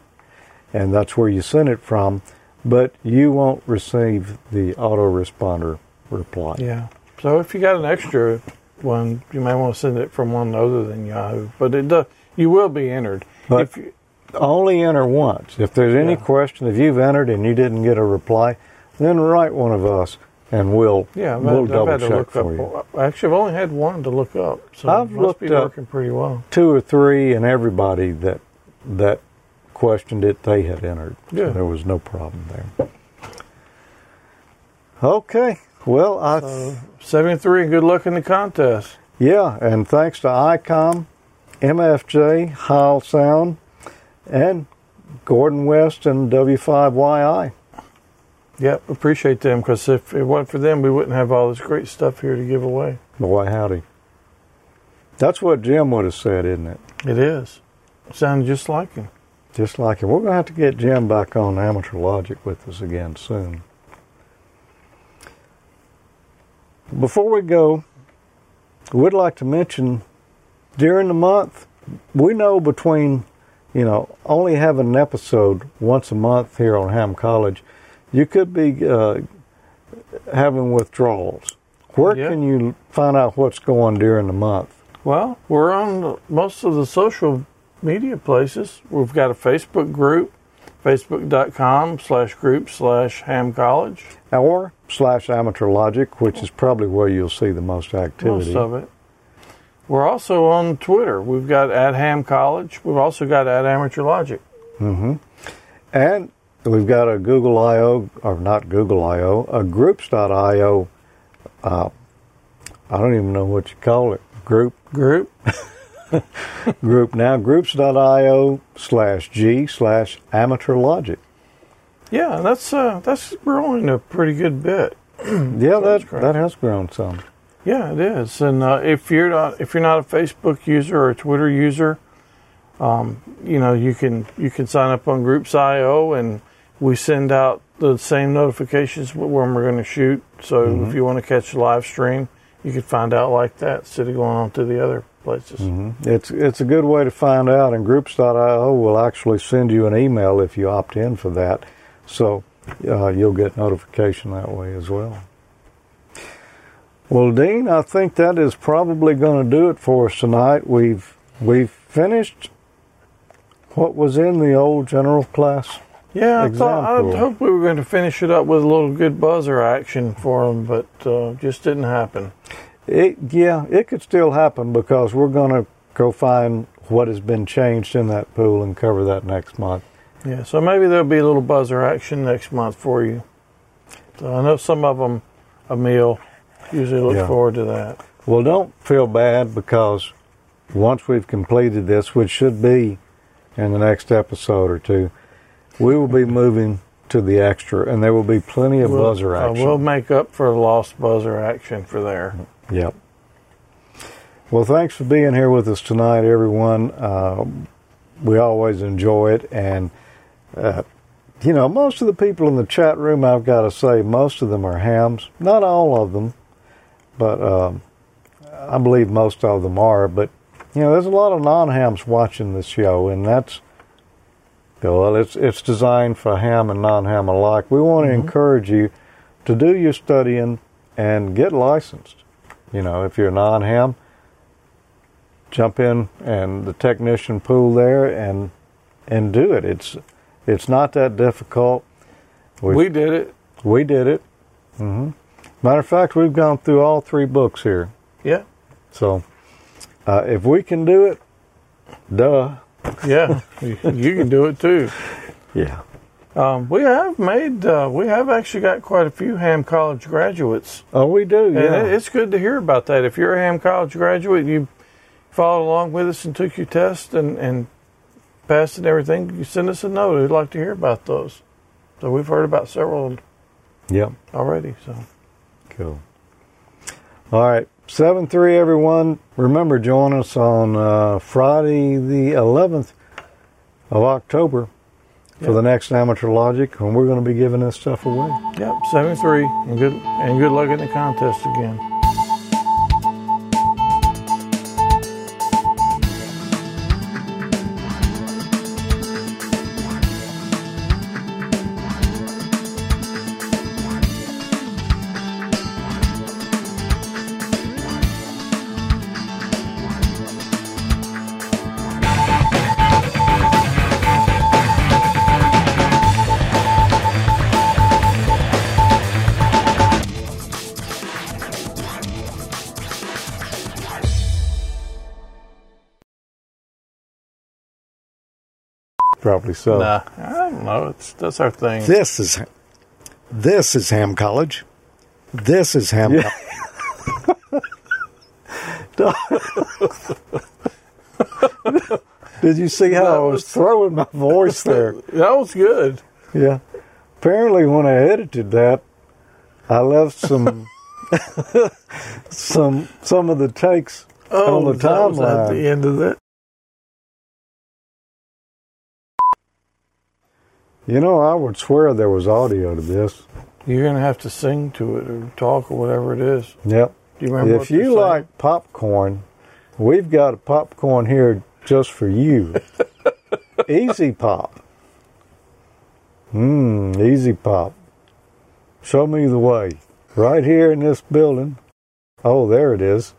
and that's where you sent it from, but you won't receive the autoresponder reply. Yeah. So if you got an extra one, you may want to send it from one other than Yahoo. But it does. You will be entered. But if you, only enter once. If there's any question, if you've entered and you didn't get a reply, then write one of us and we'll yeah, I've, we'll had, I've double check look for you. up. Actually, I've only had one to look up. So I've it must be looked up working pretty well. Two or three, and everybody that that questioned it, they had entered. So there was no problem there. Okay. Well, I So, 73, and good luck in the contest. yeah, and thanks to ICOM, MFJ, Heil Sound, and Gordon West and W5YI. Yep, appreciate them because if it wasn't for them, we wouldn't have all this great stuff here to give away. Boy, howdy. That's what Jim would have said, isn't it? It is. Sounds just like him. Just like him. We're going to have to get Jim back on Amateur Logic with us again soon. Before we go, we'd like to mention during the month, we know between, you know, only having an episode once a month here on Ham College, you could be uh, having withdrawals. Where Yeah. can you find out what's going during the month? Well, we're on most of the social media places. We've got a Facebook group, facebook.com slash group slash ham college. Or slash amateur logic, which is probably where you'll see the most activity. Most of it. We're also on Twitter. We've got at ham college. We've also got at amateur logic. hmm And we've got a Google I/O, or not Google I/O, a Groups.io. Uh, I don't even know what you call it. Group. Group. group now. Groups.io slash G slash amateur logic. Yeah, that's uh, that's growing a pretty good bit. Yeah, that that has grown some. Yeah, it is. And uh, if you're not if you're not a Facebook user or a Twitter user, um, you know you can you can sign up on Groups.io, and we send out the same notifications when we're going to shoot. So Mhm. if you want to catch the live stream, you can find out like that instead of going on to the other places. hmm It's it's a good way to find out, and Groups.io will actually send you an email if you opt in for that. So uh, you'll get notification that way as well. Well, Dean, I think that is probably going to do it for us tonight. We've we've finished what was in the old general class Yeah, I exam thought I pool. hoped we were going to finish it up with a little good buzzer action for them, but uh, just didn't happen. It, yeah, it could still happen because we're going to go find what has been changed in that pool and cover that next month. Yeah, so maybe there'll be a little buzzer action next month for you. So I know some of them, Emil, usually look Yeah. forward to that. Well, don't feel bad because once we've completed this, which should be in the next episode or two, we will be moving to the extra, and there will be plenty of We'll- buzzer uh, action. we'll make up for lost buzzer action for there. Yep. Well, thanks for being here with us tonight, everyone. Uh, we always enjoy it, and uh, you know, most of the people in the chat room, I've got to say, most of them are hams. Not all of them, but um, I believe most of them are. But you know, there's a lot of non-hams watching this show, and that's well, it's it's designed for ham and non-ham alike. We want to encourage you to do your studying and get licensed. You know, if you're a non-ham, jump in and the technician pool there and and do it. It's it's not that difficult. We did it. We did it. hmm Matter of fact, we've gone through all three books here. Yeah. So uh, if we can do it, duh. Yeah, you can do it too. Yeah. Um, we have made, uh, we have actually got quite a few Ham College graduates. Oh, we do. And Yeah. it, it's good to hear about that. If you're a Ham College graduate, you followed along with us and took your test and, and passed and everything, you send us a note. We'd like to hear about those. So we've heard about several of them Yep. already. So Cool. All right. 7 3, everyone. Remember, join us on uh, Friday, the 11th of October for the next Amateur Logic, and we're going to be giving this stuff away. Yep, seventy three, and good and good luck in the contest again. Probably so. Nah, I don't know. It's that's our thing. This is this is Ham College. This is Ham. Yeah. Did you see how I was throwing my voice there? That was good. Yeah. Apparently, when I edited that, I left some some some of the takes oh, on the that was at the end of that. You know, I would swear there was audio to this. You're gonna have to sing to it or talk or whatever it is. Yep. Do you remember if you saying? like popcorn, we've got a popcorn here just for you. easy Pop. Mmm, Easy Pop. Show me the way. Right here in this building. Oh, there it is.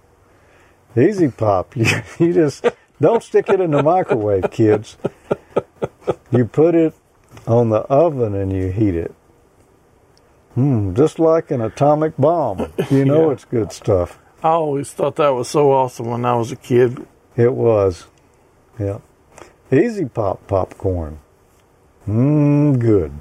Easy Pop. You, you just don't stick it in the microwave, kids. You put it on the oven and you heat it. Hmm, just like an atomic bomb. You know Yeah. it's good stuff. I always thought that was so awesome when I was a kid. It was. Yeah. Easy Pop popcorn. Mmm, good.